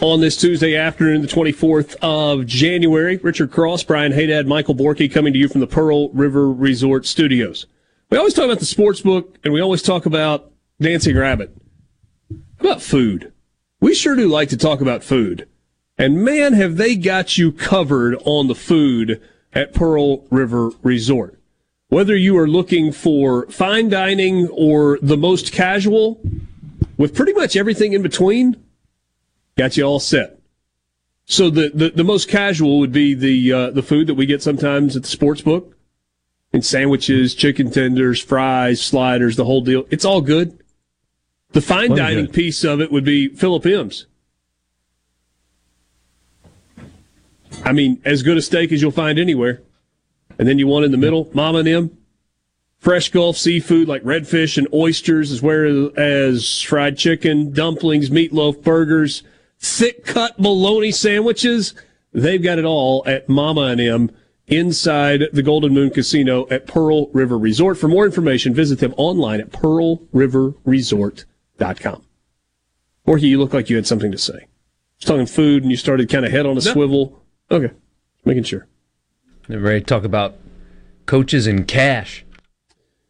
on this Tuesday afternoon, the 24th of January. Richard Cross, Brian Haydad, Michael Borky coming to you from the Pearl River Resort Studios. We always talk about the sports book and we always talk about Dancing Rabbit. How about food? We sure do like to talk about food. And man, have they got you covered on the food at Pearl River Resort. Whether you are looking for fine dining or the most casual, with pretty much everything in between, got you all set. So the, the, the most casual would be the uh, the food that we get sometimes at the sports book, and sandwiches, chicken tenders, fries, sliders, the whole deal. It's all good. The fine dining good. piece of it would be Phillip M's. I mean, as good a steak as you'll find anywhere. And then you want in the middle, Mama and M. Fresh Gulf seafood like redfish and oysters, as well as fried chicken, dumplings, meatloaf, burgers, thick cut bologna sandwiches. They've got it all at Mama and M inside the Golden Moon Casino at Pearl River Resort. For more information, visit them online at pearlriverresort.com. Or you look like you had something to say. I was talking food and you started kind of head on a no. swivel. Okay. Making sure. Ready to talk about coaches and cash.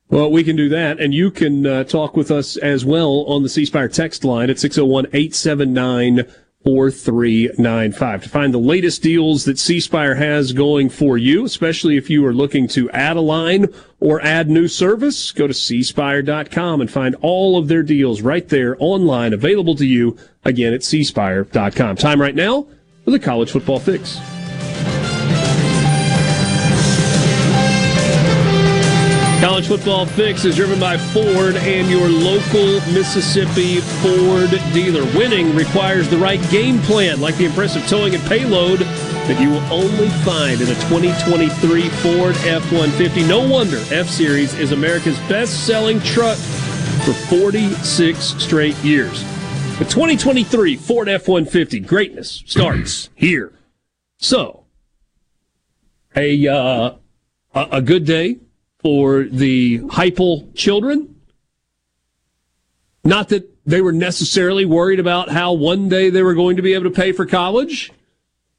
Well, we can do that, and you can uh, talk with us as well on the C Spire text line at 601 879 4395. To find the latest deals that C Spire has going for you, especially if you are looking to add a line or add new service, go to cspire.com and find all of their deals right there online available to you again at cspire.com. Time right now for the college football fix. College Football Fix is driven by Ford and your local Mississippi Ford dealer. Winning requires the right game plan, like the impressive towing and payload that you will only find in a 2023 Ford F 150. No wonder F Series is America's best selling truck for 46 straight years. The 2023 Ford F 150 greatness starts here. So, a, uh, a, a good day for the Heupel children. Not that they were necessarily worried about how one day they were going to be able to pay for college,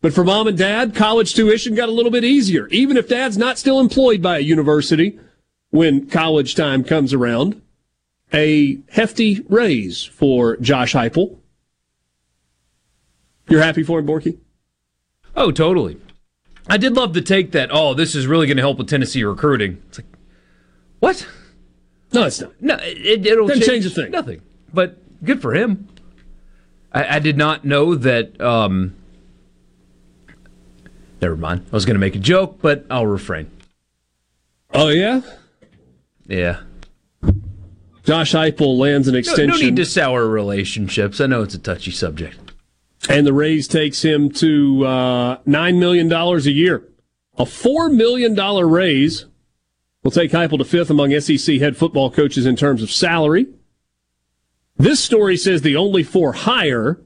but for mom and dad, college tuition got a little bit easier, even if dad's not still employed by a university when college time comes around. A hefty raise for Josh Heupel. You're happy for him, Borky? Oh, totally. I did love the take that, oh, this is really going to help with Tennessee recruiting. It's like, what? No, it's not. No, it, it'll Doesn't change, change a thing. Nothing. But good for him. I, I did not know that. Um, never mind. I was going to make a joke, but I'll refrain. Oh, yeah? Yeah. Josh Heupel lands an No, extension. no need to sour relationships. I know it's a touchy subject. and the raise takes him to uh, $9 million a year. A $4 million raise will take Heupel to fifth among SEC head football coaches in terms of salary. This story says the only four higher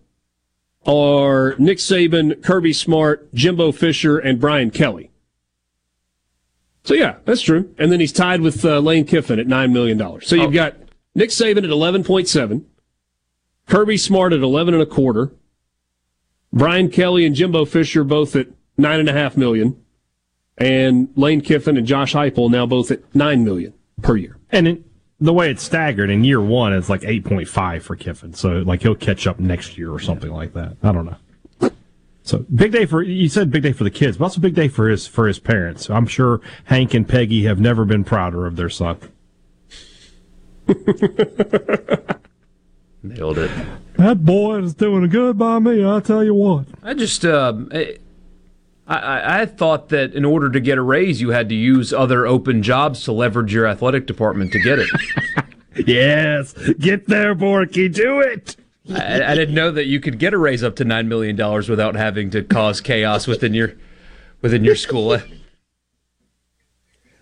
are Nick Saban, Kirby Smart, Jimbo Fisher, and Brian Kelly. So yeah, that's true. And then he's tied with uh, Lane Kiffin at $9 million. So you've got Nick Saban at 11.7, Kirby Smart at 11 and a quarter, Brian Kelly and Jimbo Fisher both at nine and a half million, and Lane Kiffin and Josh Heupel now both at nine million per year. And it, the way it's staggered in year one, it's like 8.5 for Kiffin. So, like, he'll catch up next year or something like that. I don't know. So, big day for, you said big day for the kids, but also big day for his, for his parents. I'm sure Hank and Peggy have never been prouder of their son. Nailed it. That boy is doing good by me, I tell you what. I just, um, I, I, I thought that in order to get a raise, you had to use other open jobs to leverage your athletic department to get it. Yes, get there, Borky, do it. I, I didn't know that you could get a raise up to nine million dollars without having to cause chaos within your within your school.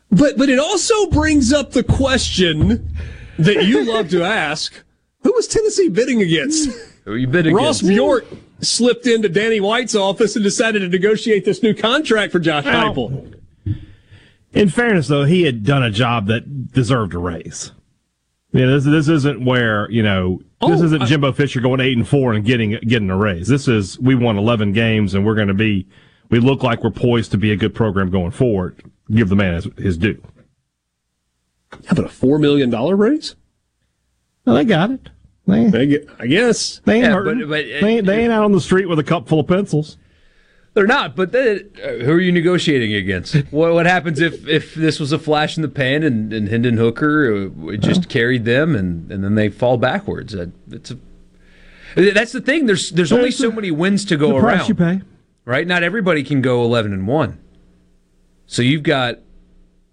But but it also brings up the question that you love to ask: Who was Tennessee bidding against? Who you bidding Ross against? Ross Bjork slipped into Danny White's office and decided to negotiate this new contract for Josh Well, Heupel. In fairness, though, he had done a job that deserved a raise. Yeah, this this isn't where you know this Oh, isn't I- Jimbo Fisher going eight and four and getting getting a raise. This is we won eleven games and we're going to be we look like we're poised to be a good program going forward. Give the man his, his due. How about a four million dollar raise? Well, they got it. They, I I guess. they ain't Yeah, hurting. but- but- they, ain't, they ain't out on the street with a cup full of pencils. They're not, but then, uh, who are you negotiating against? what, what happens if, if this was a flash in the pan and, and Hendon Hooker uh, just carried them and, and then they fall backwards? Uh, It's a, that's the thing. There's there's only so many wins to go the price around, you pay. right? Not everybody can go 11 and one. So you've got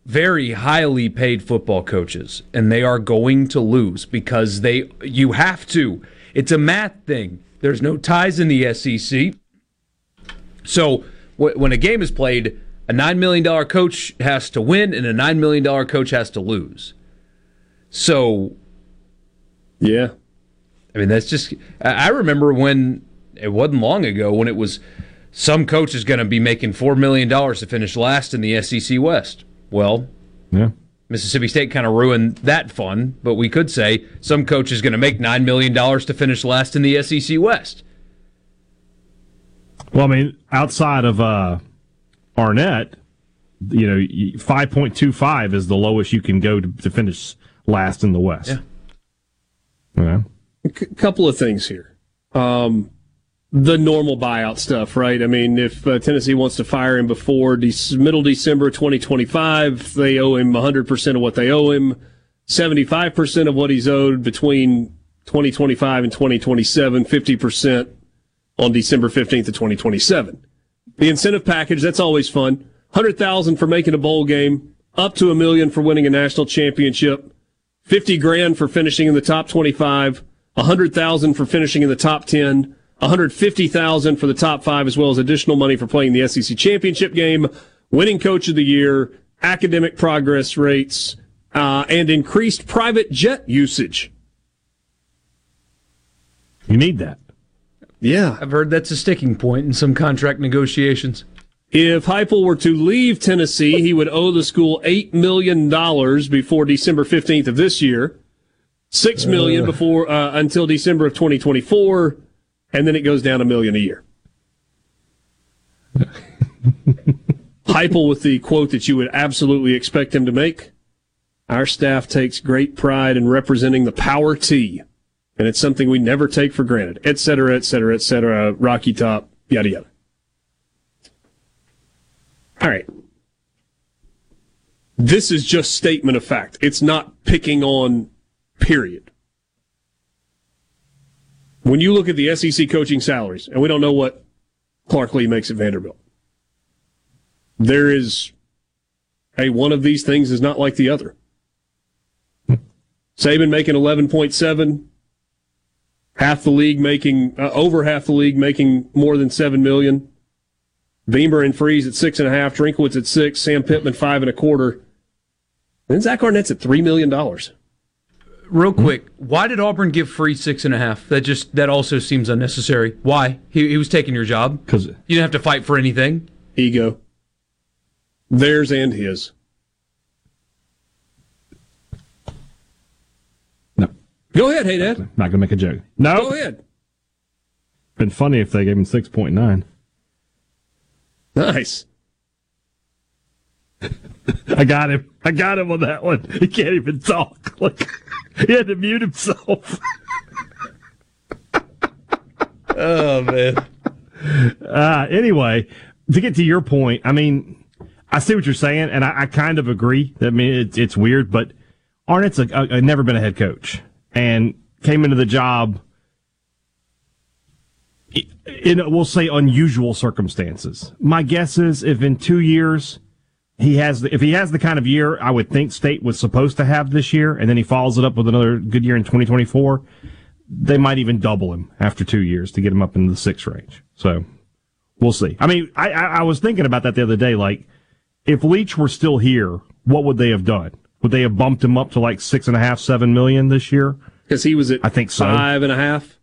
very highly paid football coaches, and they are going to lose because they you have to. It's a math thing. There's no ties in the SEC. So wh- when a game is played, a nine million dollar coach has to win, and a nine million dollar coach has to lose. So Yeah. I mean, that's just. I remember when it wasn't long ago when it was some coach is going to be making four million dollars to finish last in the SEC West. Well, Yeah. Mississippi State kind of ruined that fun, but we could say some coach is going to make nine million dollars to finish last in the SEC West. Well, I mean, outside of uh, Arnett, you know, five point two five is the lowest you can go to, to finish last in the West. Yeah. Yeah. C- couple of things here. Um, the normal buyout stuff, right? I mean, if uh, Tennessee wants to fire him before de- middle December 2025, they owe him 100% of what they owe him, 75% of what he's owed between 2025 and 2027, 50% on December 15th of 2027. The incentive package, that's always fun. 100,000 for making a bowl game, up to a million for winning a national championship, 50 grand for finishing in the top 25, 100,000 for finishing in the top 10, 150,000 for the top 5 as well as additional money for playing the SEC championship game, winning coach of the year, academic progress rates, uh, and increased private jet usage. You need that. Yeah. I've heard that's a sticking point in some contract negotiations. If Heupel were to leave Tennessee, he would owe the school eight million dollars before December fifteenth of this year, six million before uh, until December of twenty twenty four, and then it goes down a million a year. Heupel with the quote that you would absolutely expect him to make. Our staff takes great pride in representing the power T, and it's something we never take for granted, et cetera, et cetera, et cetera. Rocky Top, yada yada. All right. This is just statement of fact. It's not picking on period. When you look at the SEC coaching salaries, and we don't know what Clark Lea makes at Vanderbilt, there is a one of these things is not like the other. Saban making 11.7, half the league making uh, over half the league making more than 7 million. Beamer and Freeze at six and a half, Drinkwitz at six, Sam Pittman five and a quarter. And Zach Arnett's at three million dollars. Real quick, why did Auburn give Free six and a half? That just that also seems unnecessary. Why? He, he was taking your job because you didn't have to fight for anything. Ego. Theirs and his. No. Go ahead, hey Dad. Not gonna make a joke. No. Go ahead. Been funny if they gave him six point nine. Nice. I got him. I got him on that one. He can't even talk. Like he had to mute himself. oh man. Uh, anyway, to get to your point, I mean, I see what you're saying, and I, I kind of agree. I mean, it's it's weird, but Arnett's a, a, a never been a head coach and came into the job in we'll say unusual circumstances. My guess is if in two years he has the, if he has the kind of year I would think State was supposed to have this year, and then he follows it up with another good year in 2024, they might even double him after two years to get him up into the six range. So we'll see. I mean, I, I, I was thinking about that the other day. Like, if Leach were still here, what would they have done? Would they have bumped him up to like six and a half, seven million this year? Because he was at I think so. five and a half.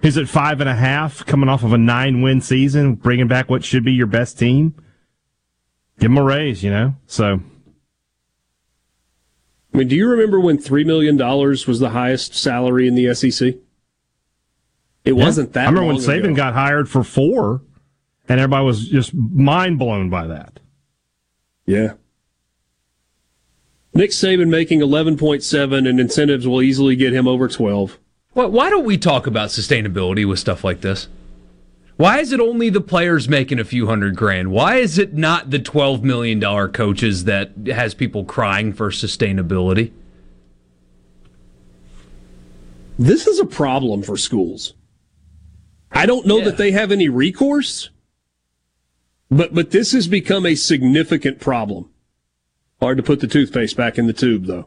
He's at five and a half, coming off of a nine win season, bringing back what should be your best team. Give him a raise, you know? So. I mean, do you remember when $3 million was the highest salary in the SEC? It Yeah. wasn't that I remember when Saban ago. got hired for four, and everybody was just mind blown by that. Yeah. Nick Saban making 11.7 and incentives will easily get him over 12. Why, why don't we talk about sustainability with stuff like this? Why is it only the players making a few hundred grand? Why is it not the $12 million coaches that has people crying for sustainability? This is a problem for schools. I don't know that they have any recourse, but but this has become a significant problem. Hard to put the toothpaste back in the tube, though.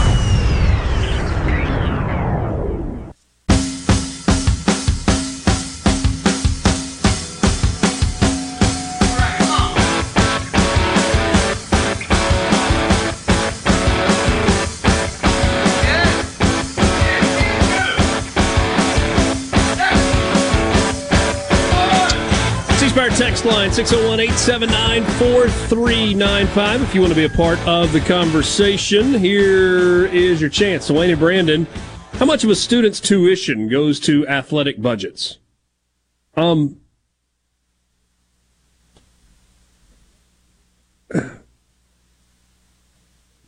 text line 601 879 4395 if you want to be a part of the conversation. Here is your chance. wayne and Brandon, how much of a student's tuition goes to athletic budgets? Um,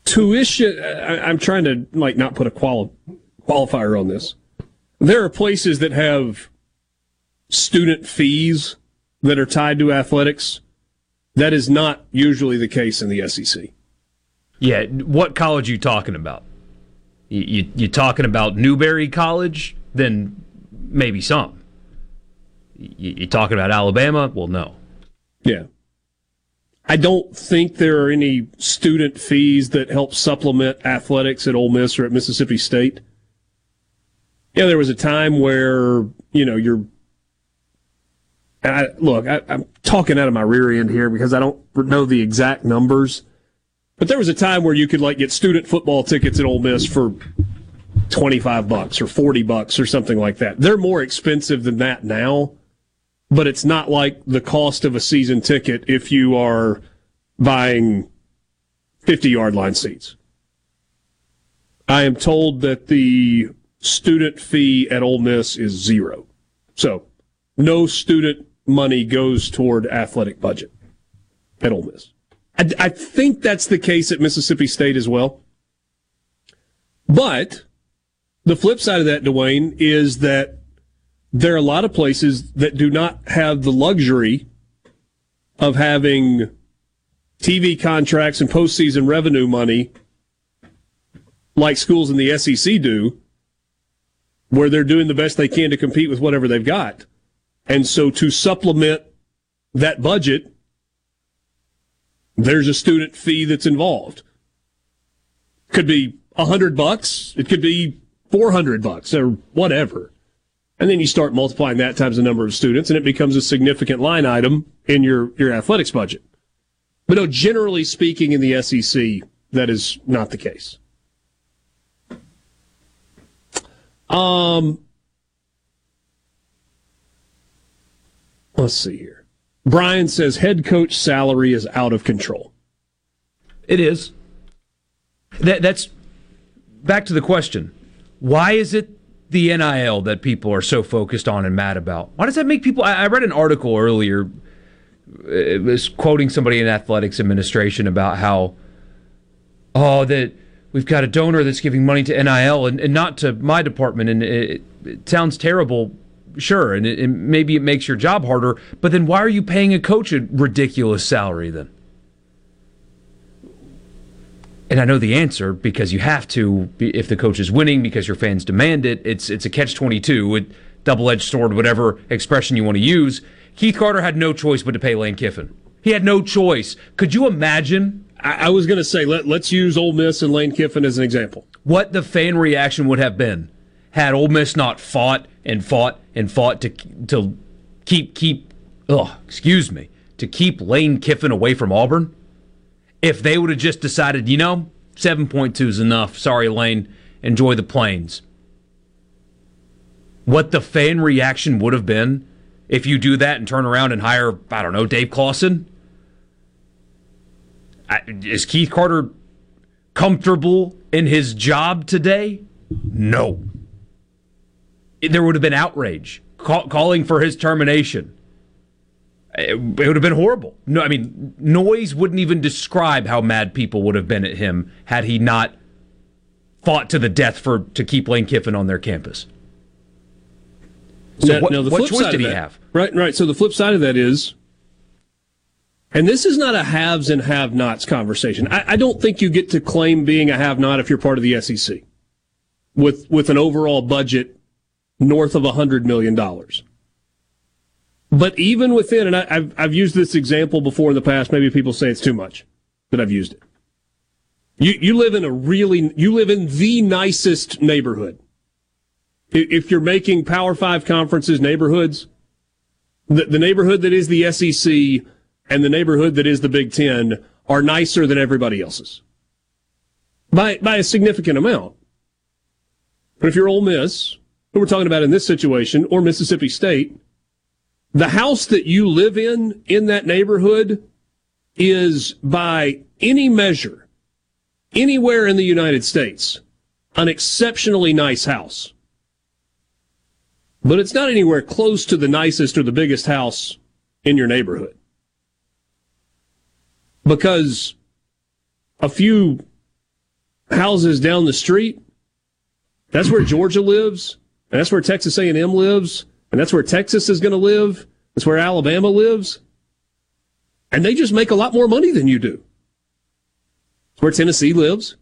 tuition, I, am trying to like not put a quali- qualifier on this. There are places that have student fees that are tied to athletics. That is not usually the case in the SEC. Yeah, what college are you talking about? You, you, you talking about Newberry College? Then maybe some. You, you talking about Alabama? Well, no. Yeah. I don't think there are any student fees that help supplement athletics at Ole Miss or at Mississippi State. Yeah, there was a time where, you know, you're. I, look, I, I'm talking out of my rear end here because I don't know the exact numbers. But there was a time where you could like get student football tickets at Ole Miss for 25 bucks or 40 bucks or something like that. They're more expensive than that now, but it's not like the cost of a season ticket if you are buying 50 yard line seats. I am told that the student fee at Ole Miss is zero. So no student money goes toward athletic budget at Ole Miss. I, I think that's the case at Mississippi State as well. But the flip side of that, Dwayne, is that there are a lot of places that do not have the luxury of having TV contracts and postseason revenue money like schools in the SEC do, where they're doing the best they can to compete with whatever they've got. And so to supplement that budget, there's a student fee that's involved. Could be a hundred bucks. It could be 400 bucks or whatever. And then you start multiplying that times the number of students and it becomes a significant line item in your, your athletics budget. But no, generally speaking in the SEC, that is not the case. Um, let's see here. Brian says head coach salary is out of control. It is. That, that's back to the question. Why is it the NIL that people are so focused on and mad about? Why does that make people? I, I read an article earlier. Uh, it was quoting somebody in athletics administration about how, oh, that we've got a donor that's giving money to NIL and, and not to my department, and it, it sounds terrible sure, and, it, and, maybe it makes your job harder. But then why are you paying a coach a ridiculous salary then? And I know the answer because you have to if the coach is winning because your fans demand it. It's it's a catch twenty two, double edged sword, whatever expression you want to use. Keith Carter had no choice but to pay Lane Kiffin. He had no choice. Could you imagine? I, I was going to say let let's use Ole Miss and Lane Kiffin as an example. What the fan reaction would have been had Ole Miss not fought and fought and fought to to keep keep oh excuse me to keep Lane Kiffin away from Auburn. If they would have just decided, you know, seven point two is enough. Sorry, Lane. Enjoy the plains. What the fan reaction would have been if you do that and turn around and hire, I don't know, Dave Clawson. Is Keith Carter comfortable in his job today? No there would have been outrage call, calling for his termination. It, it, would have been horrible. No, I mean, noise wouldn't even describe how mad people would have been at him had he not fought to the death for to keep Lane Kiffin on their campus. So, now, what, now what choice side did he that, have? Right, right. So the flip side of that is, and this is not a haves and have-nots conversation. I, I don't think you get to claim being a have-not if you're part of the SEC, with with an overall budget north of $100 million. But even within, and I, have I've used this example before in the past, maybe people say it's too much, but I've used it. You, you live in a really, you live in the nicest neighborhood. If you're making Power Five conferences neighborhoods, the, the neighborhood that is the SEC and the neighborhood that is the Big Ten are nicer than everybody else's by, by a significant amount. But if you're Ole Miss, who we're talking about in this situation, or Mississippi State, the house that you live in in that neighborhood is by any measure, anywhere in the United States, an exceptionally nice house. But it's not anywhere close to the nicest or the biggest house in your neighborhood. Because a few houses down the street. That's where Georgia lives. And that's where Texas A&M lives. And that's where Texas is going to live. That's where Alabama lives. And they just make a lot more money than you do. It's where Tennessee lives.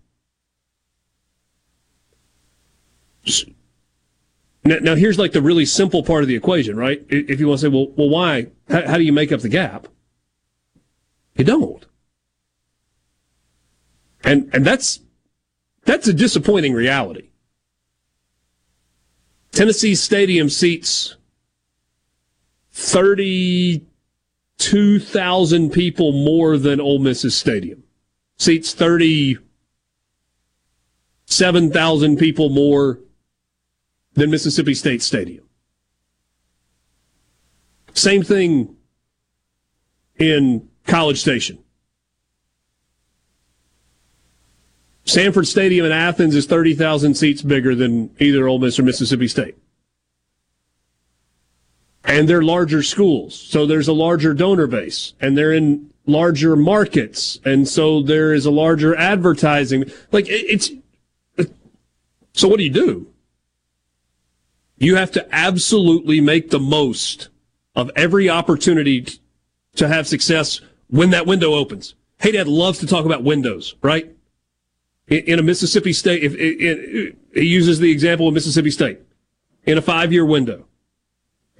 Now, now, here's like the really simple part of the equation, right? If you want to say, well, well, why? How, how do you make up the gap? You don't. And and that's that's a disappointing reality. Tennessee Stadium seats 32,000 people more than Ole Miss's stadium. Seats 37,000 people more than Mississippi State Stadium. Same thing in College Station. Sanford Stadium in Athens is 30,000 seats bigger than either Ole Miss or Mississippi State. And they're larger schools, so there's a larger donor base, and they're in larger markets, and so there is a larger advertising. Like, it's. So, what do you do? You have to absolutely make the most of every opportunity to have success when that window opens. Hey, Dad loves to talk about windows, right? In, a Mississippi State, if he uses the example of Mississippi State in a five-year window,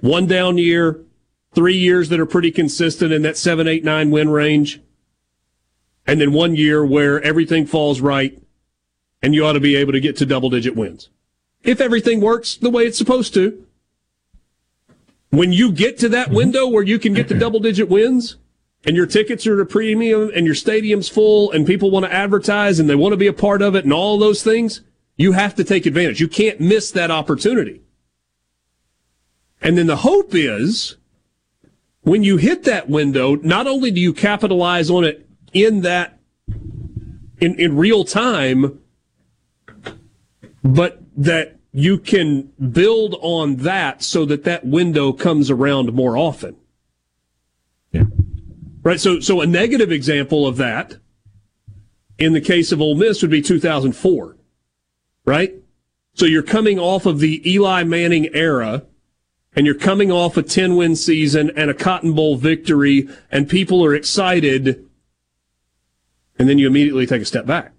one down year, three years that are pretty consistent in that seven, eight, nine win range, and then one year where everything falls right, and you ought to be able to get to double-digit wins if everything works the way it's supposed to. When you get to that mm-hmm. window where you can get to double digit wins and your tickets are at a premium and your stadium's full and people want to advertise and they want to be a part of it and all those things, you have to take advantage. You can't miss that opportunity. And then the hope is when you hit that window, not only do you capitalize on it in that in, in real time, but that you can build on that so that that window comes around more often. Right. So, so a negative example of that in the case of Ole Miss would be 2004. Right. So you're coming off of the Eli Manning era and you're coming off a 10 win season and a Cotton Bowl victory and people are excited. And then you immediately take a step back.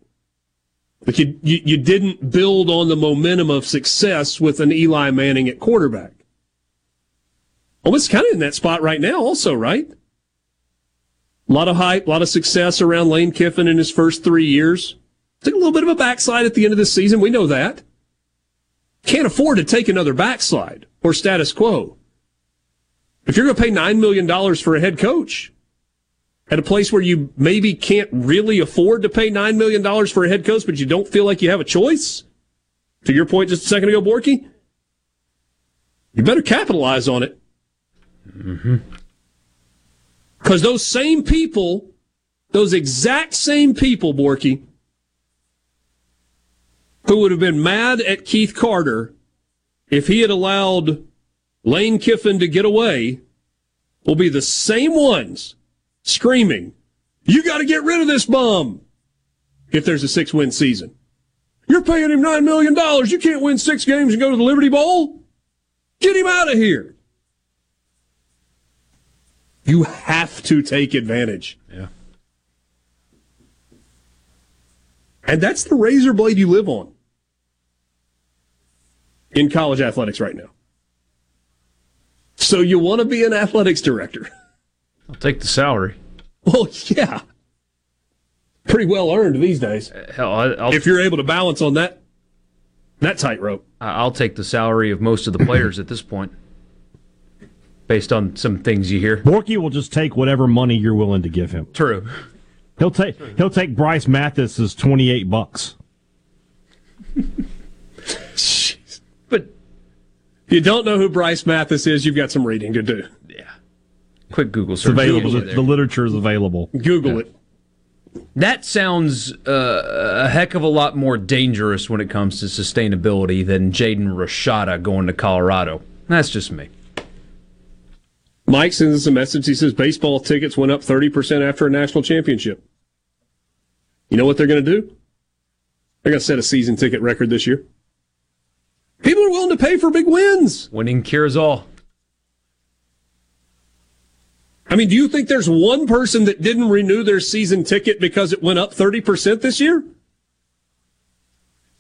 But you, you, you didn't build on the momentum of success with an Eli Manning at quarterback. Almost kind of in that spot right now, also, right? A lot of hype, a lot of success around Lane Kiffin in his first three years. Took a little bit of a backslide at the end of the season. We know that. Can't afford to take another backslide or status quo. If you're going to pay $9 million for a head coach, at a place where you maybe can't really afford to pay $9 million for a head coach, but you don't feel like you have a choice? To your point just a second ago, Borky, you better capitalize on it. Mm-hmm. Because those same people, those exact same people, Borky, who would have been mad at Keith Carter if he had allowed Lane Kiffin to get away, will be the same ones screaming, You got to get rid of this bum if there's a six win season. You're paying him $9 million. You can't win six games and go to the Liberty Bowl. Get him out of here. You have to take advantage. Yeah. And that's the razor blade you live on in college athletics right now. So you want to be an athletics director. I'll take the salary. Well, yeah. Pretty well earned these days. Uh, hell, I, will if you're able to balance on that that tightrope. I'll take the salary of most of the players at this point, based on some things you hear. Borky will just take whatever money you're willing to give him. True. He'll take he'll take Bryce Mathis's twenty eight bucks. but if you don't know who Bryce Mathis is, you've got some reading to do. Yeah. Quick Google It's search. available. The, the literature is available. Google it. That sounds uh, a heck of a lot more dangerous when it comes to sustainability than Jaden Rashada going to Colorado. That's just me. Mike sends us a message. He says baseball tickets went up 30% after a national championship. You know what they're going to do? They're going to set a season ticket record this year. People are willing to pay for big wins. Winning cures all. I mean, do you think there's one person that didn't renew their season ticket because it went up 30% this year?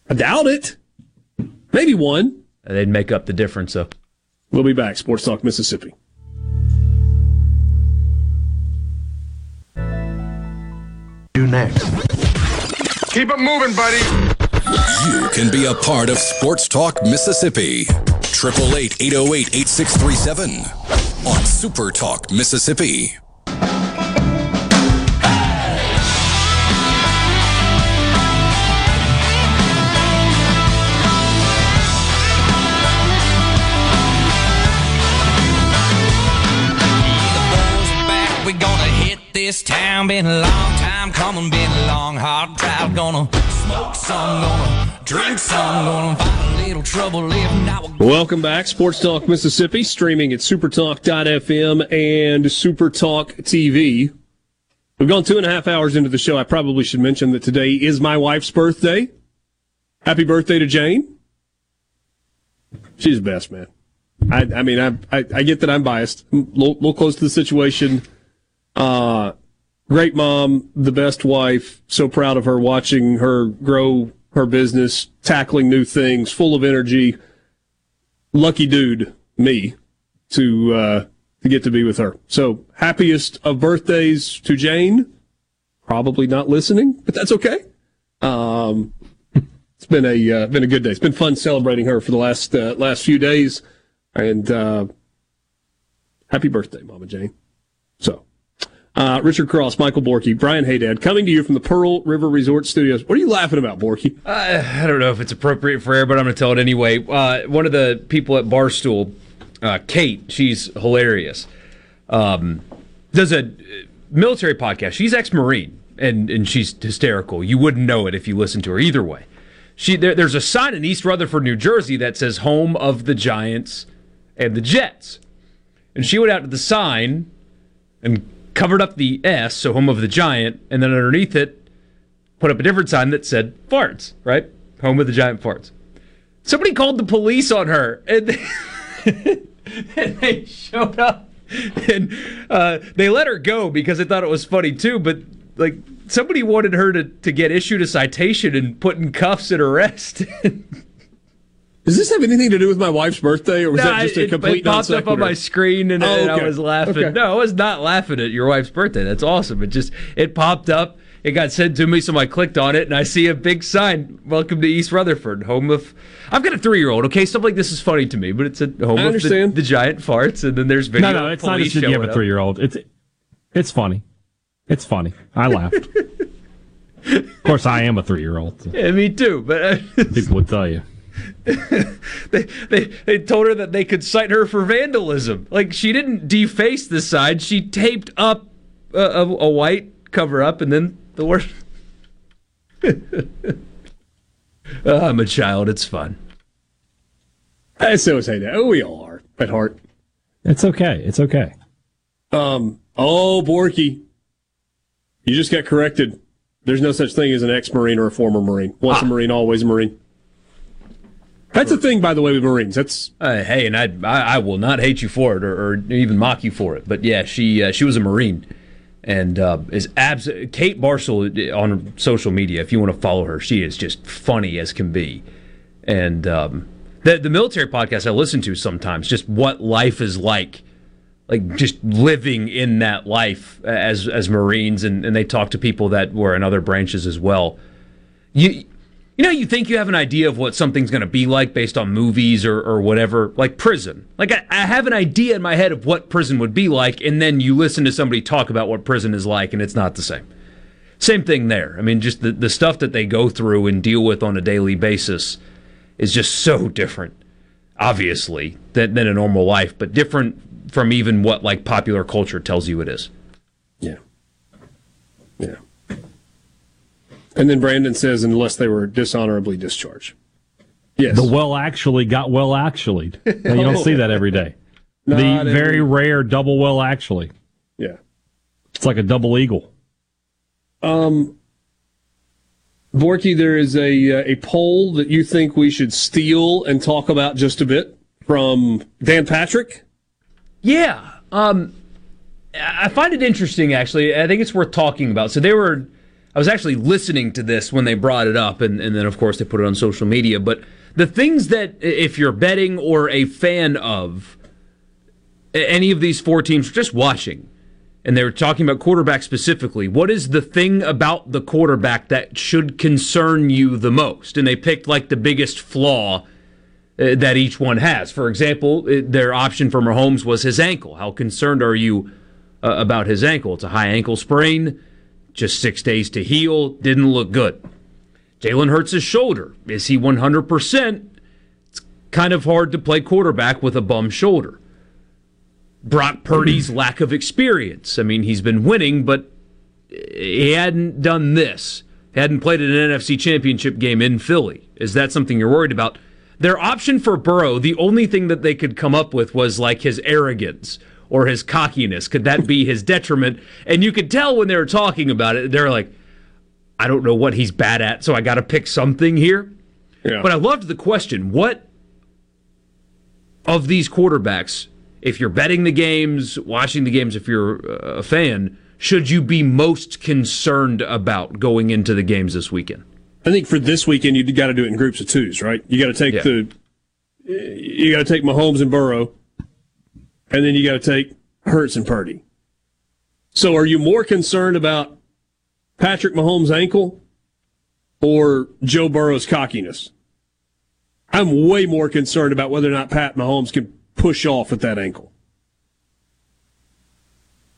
I doubt it. Maybe one. They'd make up the difference, though. We'll be back. Sports Talk Mississippi. Do next. Keep it moving, buddy. You can be a part of Sports Talk Mississippi. 888 808 8637 on Super Talk Mississippi. This town. Been a long time coming, been a long, hard drive. Gonna smoke some, gonna drink some, gonna find a little trouble not. Welcome back. Sports Talk Mississippi, streaming at supertalk.fm and Supertalk TV. We've gone two and a half hours into the show. I probably should mention that today is my wife's birthday. Happy birthday to Jane. She's the best, man. I, I mean, I, I, I get that I'm biased. A little, little close to the situation. Uh, great mom, the best wife. So proud of her watching her grow her business, tackling new things, full of energy. Lucky dude, me, to, uh, to get to be with her. So happiest of birthdays to Jane. Probably not listening, but that's okay. Um, it's been a, uh, been a good day. It's been fun celebrating her for the last, uh, last few days. And, uh, happy birthday, Mama Jane. So, uh, Richard Cross, Michael Borky, Brian Haydad, coming to you from the Pearl River Resort Studios. What are you laughing about, Borky? Uh, I don't know if it's appropriate for air, but I'm going to tell it anyway. Uh, one of the people at Barstool, uh, Kate, she's hilarious. Um, does a uh, military podcast. She's ex-marine, and and she's hysterical. You wouldn't know it if you listened to her. Either way, she there, there's a sign in East Rutherford, New Jersey, that says "Home of the Giants and the Jets," and she went out to the sign and covered up the S, so home of the giant, and then underneath it, put up a different sign that said farts, right? Home of the giant farts. Somebody called the police on her, and they, and they showed up, and uh, they let her go because they thought it was funny too. But like somebody wanted her to, to get issued a citation and put in cuffs and arrested. Does this have anything to do with my wife's birthday, or was No, that just a it- complete It popped up on my screen, and, Oh, and I was laughing. Okay. No, I was not laughing at your wife's birthday. That's awesome. It just it popped up. It got sent to me, so I clicked on it, and I see a big sign: "Welcome to East Rutherford, home of." I've got a three-year-old. Okay, stuff like this is funny to me, but it's a home I of the, understand. the giant farts, and then there's video. no, no, of it's not police just that you have a three year old. It's it's funny. It's funny. I laughed. of course, I am a three year old. Yeah, me too. But uh, People would tell you. they, they they told her that they could cite her for vandalism. Like she didn't deface the sign; she taped up a, a, a white cover up, and then the word. Uh, I'm a child. It's fun. I still say that. Oh, we all are at heart. It's okay. It's okay. Um. Oh, Borky, you just got corrected. There's no such thing as an ex-marine or a former marine. Once Ah. a marine, always a marine. That's a thing, by the way, with Marines. That's Uh, hey, and I, I I will not hate you for it or, or even mock you for it. But yeah, she uh, she was a Marine, and uh, is abs. Kate Barcel on social media. If you want to follow her, she is just funny as can be. And um, the the military podcast I listen to sometimes, just what life is like, like just living in that life as as Marines, and, and they talk to people that were in other branches as well. You you know, you think you have an idea of what something's going to be like based on movies or, or whatever, like prison. Like, I, I have an idea in my head of what prison would be like, and then you listen to somebody talk about what prison is like, and it's not the same. Same thing there. I mean, just the, the stuff that they go through and deal with on a daily basis is just so different, obviously, than, than a normal life, but different from even what, like, popular culture tells you it is. Yeah. Yeah. And then Brandon says, unless they were dishonorably discharged. Yes. The well actually got well actually. you don't see that every day. The Not very every- rare double well actually. Yeah. It's like a double eagle. Um, Borky, there is a uh, a poll that you think we should steal and talk about just a bit from Dan Patrick. Yeah. Um, I find it interesting, actually. I think it's worth talking about. So they were, I was actually listening to this when they brought it up, and, and then, of course, they put it on social media. But the things that, if you're betting or a fan of any of these four teams, just watching, and they were talking about quarterback specifically. What is the thing about the quarterback that should concern you the most? And they picked like the biggest flaw uh, that each one has. For example, their option for Mahomes was his ankle. How concerned are you uh, about his ankle? It's a high ankle sprain, just six days to heal, didn't look good. Jalen Hurts' shoulder. Is he 100%? It's kind of hard to play quarterback with a bum shoulder. Brock Purdy's lack of experience. I mean, he's been winning, but he hadn't done this. He hadn't played in an NFC championship game in Philly. Is that something you're worried about? Their option for Burrow, the only thing that they could come up with was like his arrogance or his cockiness. Could that be his detriment? And you could tell when they were talking about it, they're like, I don't know what he's bad at, so I got to pick something here. Yeah. But I loved the question what of these quarterbacks if you're betting the games, watching the games, if you're uh, a fan, should you be most concerned about going into the games this weekend? I think for this weekend, you've got to do it in groups of twos, right? You got to take yeah. the, you got to take Mahomes and Burrow, and then you got to take Hurts and Purdy. So, are you more concerned about Patrick Mahomes' ankle or Joe Burrow's cockiness? I'm way more concerned about whether or not Pat Mahomes can push off with that ankle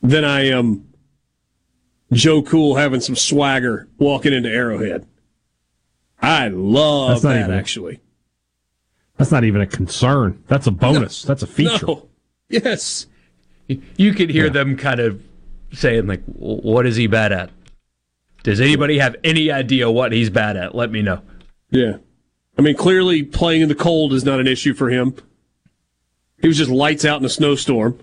than I am Joe Cool having some swagger walking into Arrowhead. I love that even, actually. That's not even a concern. That's a bonus. No, that's a feature. No. Yes. You could hear yeah. them kind of saying like, "What is he bad at?" Does anybody have any idea what he's bad at? Let me know. Yeah. I mean, clearly playing in the cold is not an issue for him. He was just lights out in a snowstorm.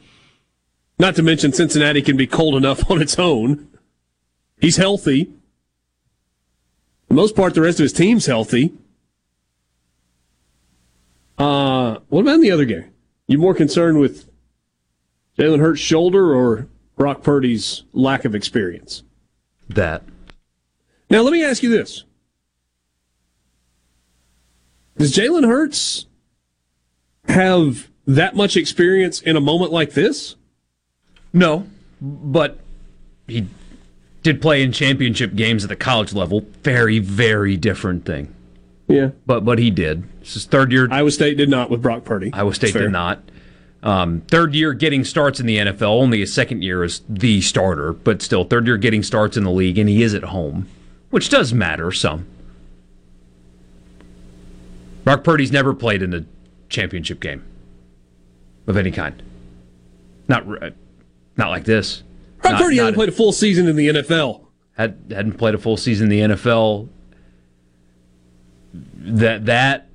Not to mention Cincinnati can be cold enough on its own. He's healthy. For the most part, the rest of his team's healthy. Uh, what about in the other game? You more concerned with Jalen Hurts' shoulder or Brock Purdy's lack of experience? That. Now, let me ask you this. Does Jalen Hurts have that much experience in a moment like this? No, but he did play in championship games at the college level. Very, very different thing. Yeah, but but he did. This is third year. Iowa State did not with Brock Purdy. Iowa State did not. Um, third year getting starts in the NFL. Only a second year as the starter, but still third year getting starts in the league, and he is at home, which does matter some. Brock Purdy's never played in a championship game of any kind. Not not like this. Brock Purdy hasn't played a full season in the NFL. Had hadn't played a full season in the NFL. That that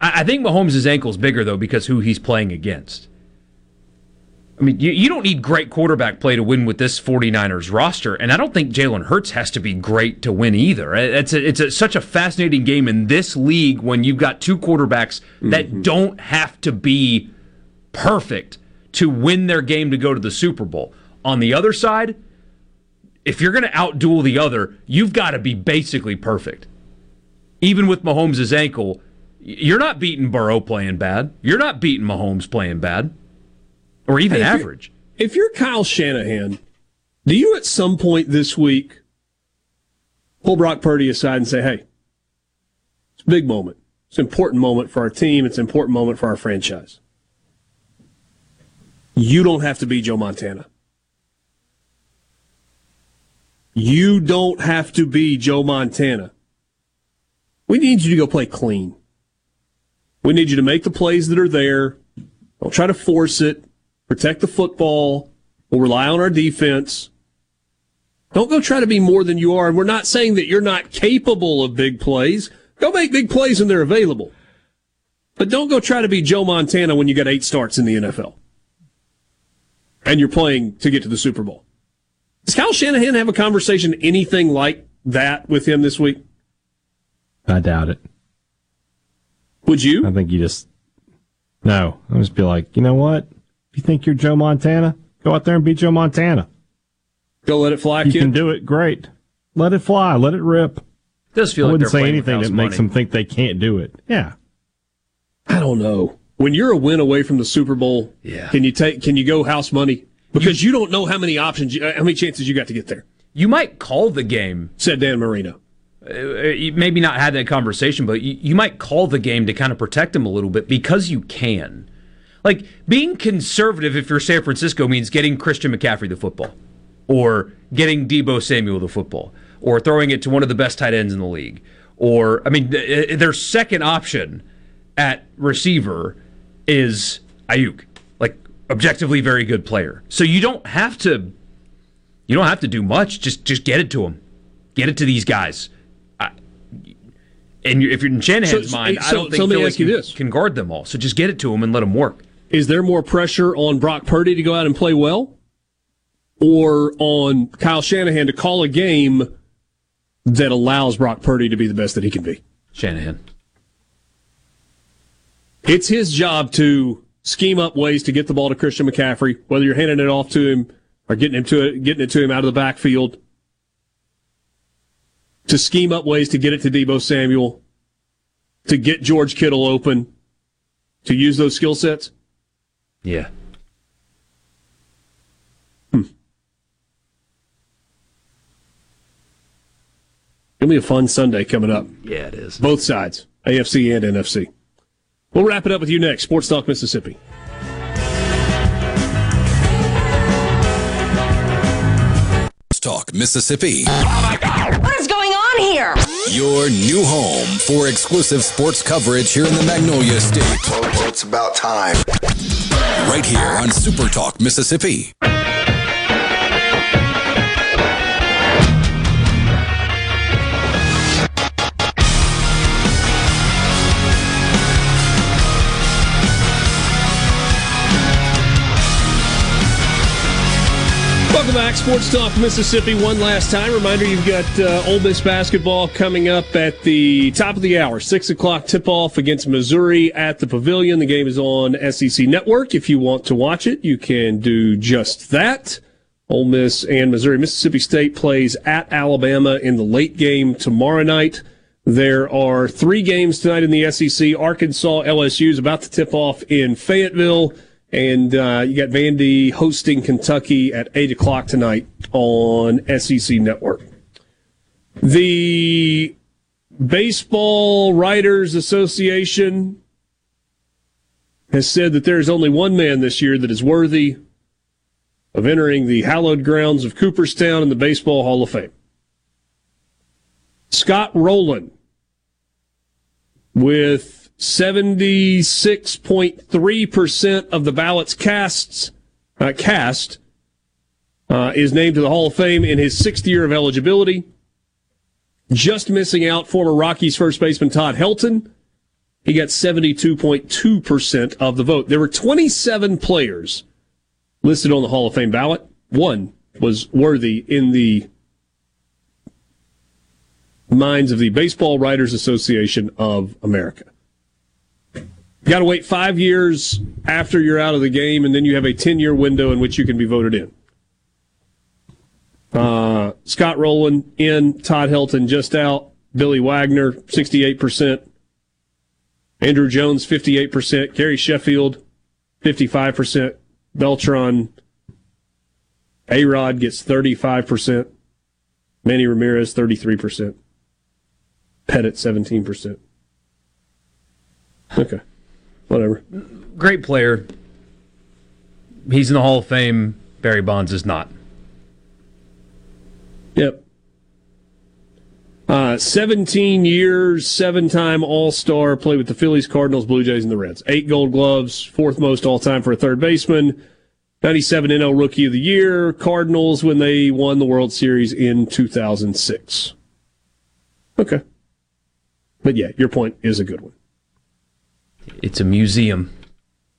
I, I think Mahomes' ankle is bigger though because who he's playing against. I mean, you, you don't need great quarterback play to win with this 49ers roster, and I don't think Jalen Hurts has to be great to win either. It's a, it's a, such a fascinating game in this league when you've got two quarterbacks mm-hmm. that don't have to be perfect to win their game to go to the Super Bowl. On the other side, if you're going to outduel the other, you've got to be basically perfect. Even with Mahomes' ankle, you're not beating Burrow playing bad. You're not beating Mahomes playing bad, or even hey, if average. You're, if you're Kyle Shanahan, do you at some point this week pull Brock Purdy aside and say, hey, it's a big moment. It's an important moment for our team. It's an important moment for our franchise. You don't have to be Joe Montana. You don't have to be Joe Montana. We need you to go play clean. We need you to make the plays that are there. Don't try to force it. Protect the football. We'll rely on our defense. Don't go try to be more than you are. And we're not saying that you're not capable of big plays. Go make big plays when they're available. But don't go try to be Joe Montana when you got eight starts in the NFL and you're playing to get to the Super Bowl. Does Kyle Shanahan have a conversation anything like that with him this week? I doubt it. Would you? I think you just no. I just be like, you know what? If you think you're Joe Montana, go out there and be Joe Montana. Go let it fly, You kid. can do it. Great. Let it fly. Let it rip. does feel I like wouldn't they're say playing with anything house that makes them think they can't do it. Yeah. I don't know. When you're a win away from the Super Bowl, Yeah. can you take? Can you go house money? Because you, don't know how many options, you, how many chances you got to get there. You might call the game. Said Dan Marino. Uh, maybe not had that conversation, but you, you might call the game to kind of protect them a little bit because you can. Like being conservative, if you're San Francisco, means getting Christian McCaffrey the football, or getting Deebo Samuel the football, or throwing it to one of the best tight ends in the league, or I mean, their second option at receiver is Aiyuk, like objectively very good player. So you don't have to, you don't have to do much. Just just get it to them, get it to these guys. And if you're in Shanahan's So- so- mind, I don't so think let me feel like you you this. can guard them all. So just get it to them and let them work. Is there more pressure on Brock Purdy to go out and play well, or on Kyle Shanahan to call a game that allows Brock Purdy to be the best that he can be? Shanahan. It's his job to scheme up ways to get the ball to Christian McCaffrey, whether you're handing it off to him or getting him to it, getting it to him out of the backfield. To scheme up ways to get it to Deebo Samuel, to get George Kittle open, to use those skill sets. Yeah. Hmm. It'll be a fun Sunday coming up. Yeah, it is. Both sides, AFC and NFC. We'll wrap it up with you next. Sports Talk Mississippi. Talk Mississippi. Oh What is going on here? Your new home for exclusive sports coverage here in the Magnolia State. It's about time. Right here on Super Talk Mississippi. Welcome back, Sports Talk Mississippi. One last time, reminder: you've got uh, Ole Miss basketball coming up at the top of the hour, six o'clock tip-off against Missouri at the Pavilion. The game is on SEC Network. If you want to watch it, you can do just that. Ole Miss and Missouri. Mississippi State plays at Alabama in the late game tomorrow night. There are three games tonight in the SEC. Arkansas, LSU is about to tip off in Fayetteville. And uh, you got Vandy hosting Kentucky at 8 o'clock tonight on SEC Network. The Baseball Writers Association has said that there is only one man this year that is worthy of entering the hallowed grounds of Cooperstown in the Baseball Hall of Fame. Scott Rolen with 76.3% of the ballots casts, uh, cast uh, is named to the Hall of Fame in his sixth year of eligibility. Just missing out former Rockies first baseman Todd Helton. He got 72.2% of the vote. There were 27 players listed on the Hall of Fame ballot. One was worthy in the minds of the Baseball Writers Association of America. You got to wait five years after you're out of the game, and then you have a 10 year window in which you can be voted in. Uh, Scott Rolen in, Todd Helton just out, Billy Wagner, 68%, Andruw Jones, 58%, Gary Sheffield, 55%, Beltran, A Rod gets 35%, Manny Ramirez, 33%, Pettitte, 17%. Okay. Whatever. Great player. He's in the Hall of Fame. Barry Bonds is not. Yep. Uh, 17 years, seven time All Star, played with the Phillies, Cardinals, Blue Jays, and the Reds. Eight gold gloves, fourth most all time for a third baseman. 97 NL Rookie of the Year, Cardinals when they won the World Series in 2006. Okay. But yeah, your point is a good one. It's a museum.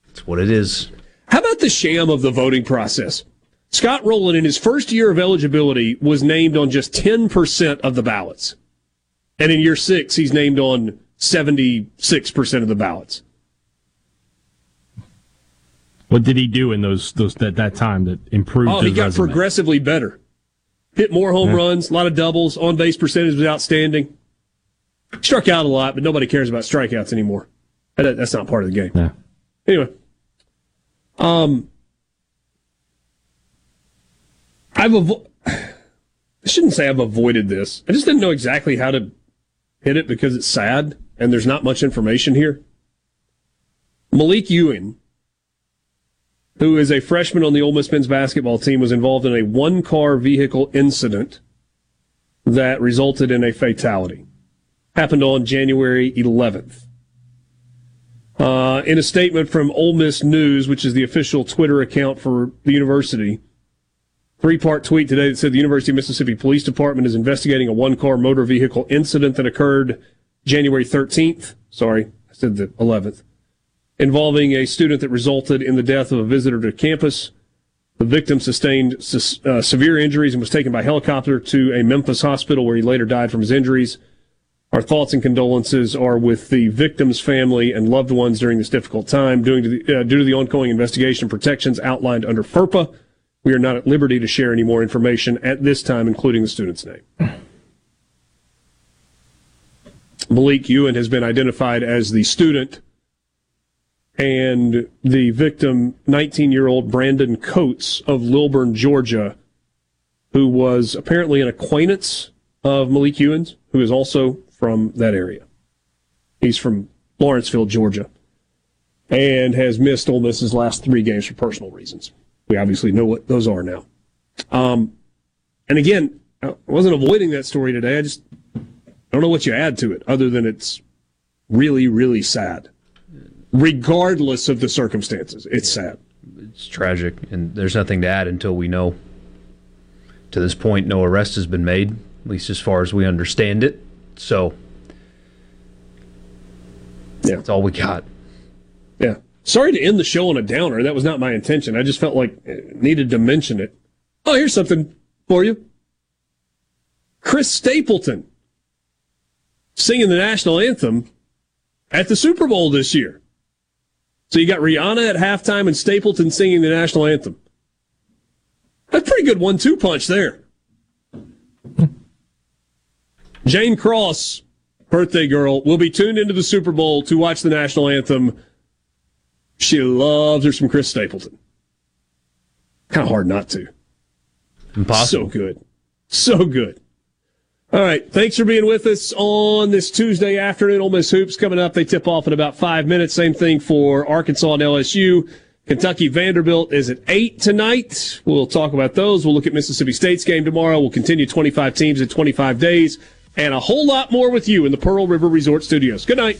It's what it is. How about the sham of the voting process? Scott Rolen, in his first year of eligibility, was named on just 10% of the ballots. And in year six, he's named on 76% of the ballots. What did he do in those those that, that time that improved? Oh, he got resume? progressively better. Hit more home Yeah. runs, a lot of doubles, on base percentage was outstanding. Struck out a lot, but nobody cares about strikeouts anymore. That- That's not part of the game. Yeah. Anyway, um, I've avo- I shouldn't say I've avoided this. I just didn't know exactly how to hit it because it's sad and there's not much information here. Malik Ewing, who is a freshman on the Ole Miss men's basketball team, was involved in a one-car vehicle incident that resulted in a fatality. Happened on January 11th. Uh, in a statement from Ole Miss News, which is the official Twitter account for the university, three part tweet today that said the University of Mississippi Police Department is investigating a one car motor vehicle incident that occurred January 13th. Sorry, I said the 11th, involving a student that resulted in the death of a visitor to campus. The victim sustained uh, severe injuries and was taken by helicopter to a Memphis hospital where he later died from his injuries. Our thoughts and condolences are with the victim's family and loved ones during this difficult time. Due to the, uh, due to the ongoing investigation protections outlined under FERPA, we are not at liberty to share any more information at this time, including the student's name. Malique Ewin has been identified as the student, and the victim, 19 year old Brandon Coates of Lilburn, Georgia, who was apparently an acquaintance of Malique Ewin's, who is also from that area. He's from Lawrenceville, Georgia, and has missed Ole Miss's last three games for personal reasons. We obviously know what those are now. Um, and again, I wasn't avoiding that story today. I just don't know what you add to it other than it's really, really sad. Regardless of the circumstances, it's sad. It's tragic, and there's nothing to add until we know. To this point, no arrest has been made, at least as far as we understand it. So, yeah. that's all we got. Yeah. Sorry to end the show on a downer. That was not my intention. I just felt like I needed to mention it. Oh, here's something for you. Chris Stapleton singing the national anthem at the Super Bowl this year. So you got Rihanna at halftime and Stapleton singing the national anthem. That's a pretty good one-two punch there. Jane Cross, birthday girl, will be tuned into the Super Bowl to watch the national anthem. She loves her some Chris Stapleton. Kind of hard not to. Impossible. So good. So good. All right. Thanks for being with us on this Tuesday afternoon. Ole Miss Hoops coming up. They tip off in about five minutes. Same thing for Arkansas and LSU. Kentucky Vanderbilt is at 8 tonight. We'll talk about those. We'll look at Mississippi State's game tomorrow. We'll continue 25 teams in 25 days and a whole lot more with you in the Pearl River Resort Studios. Good night.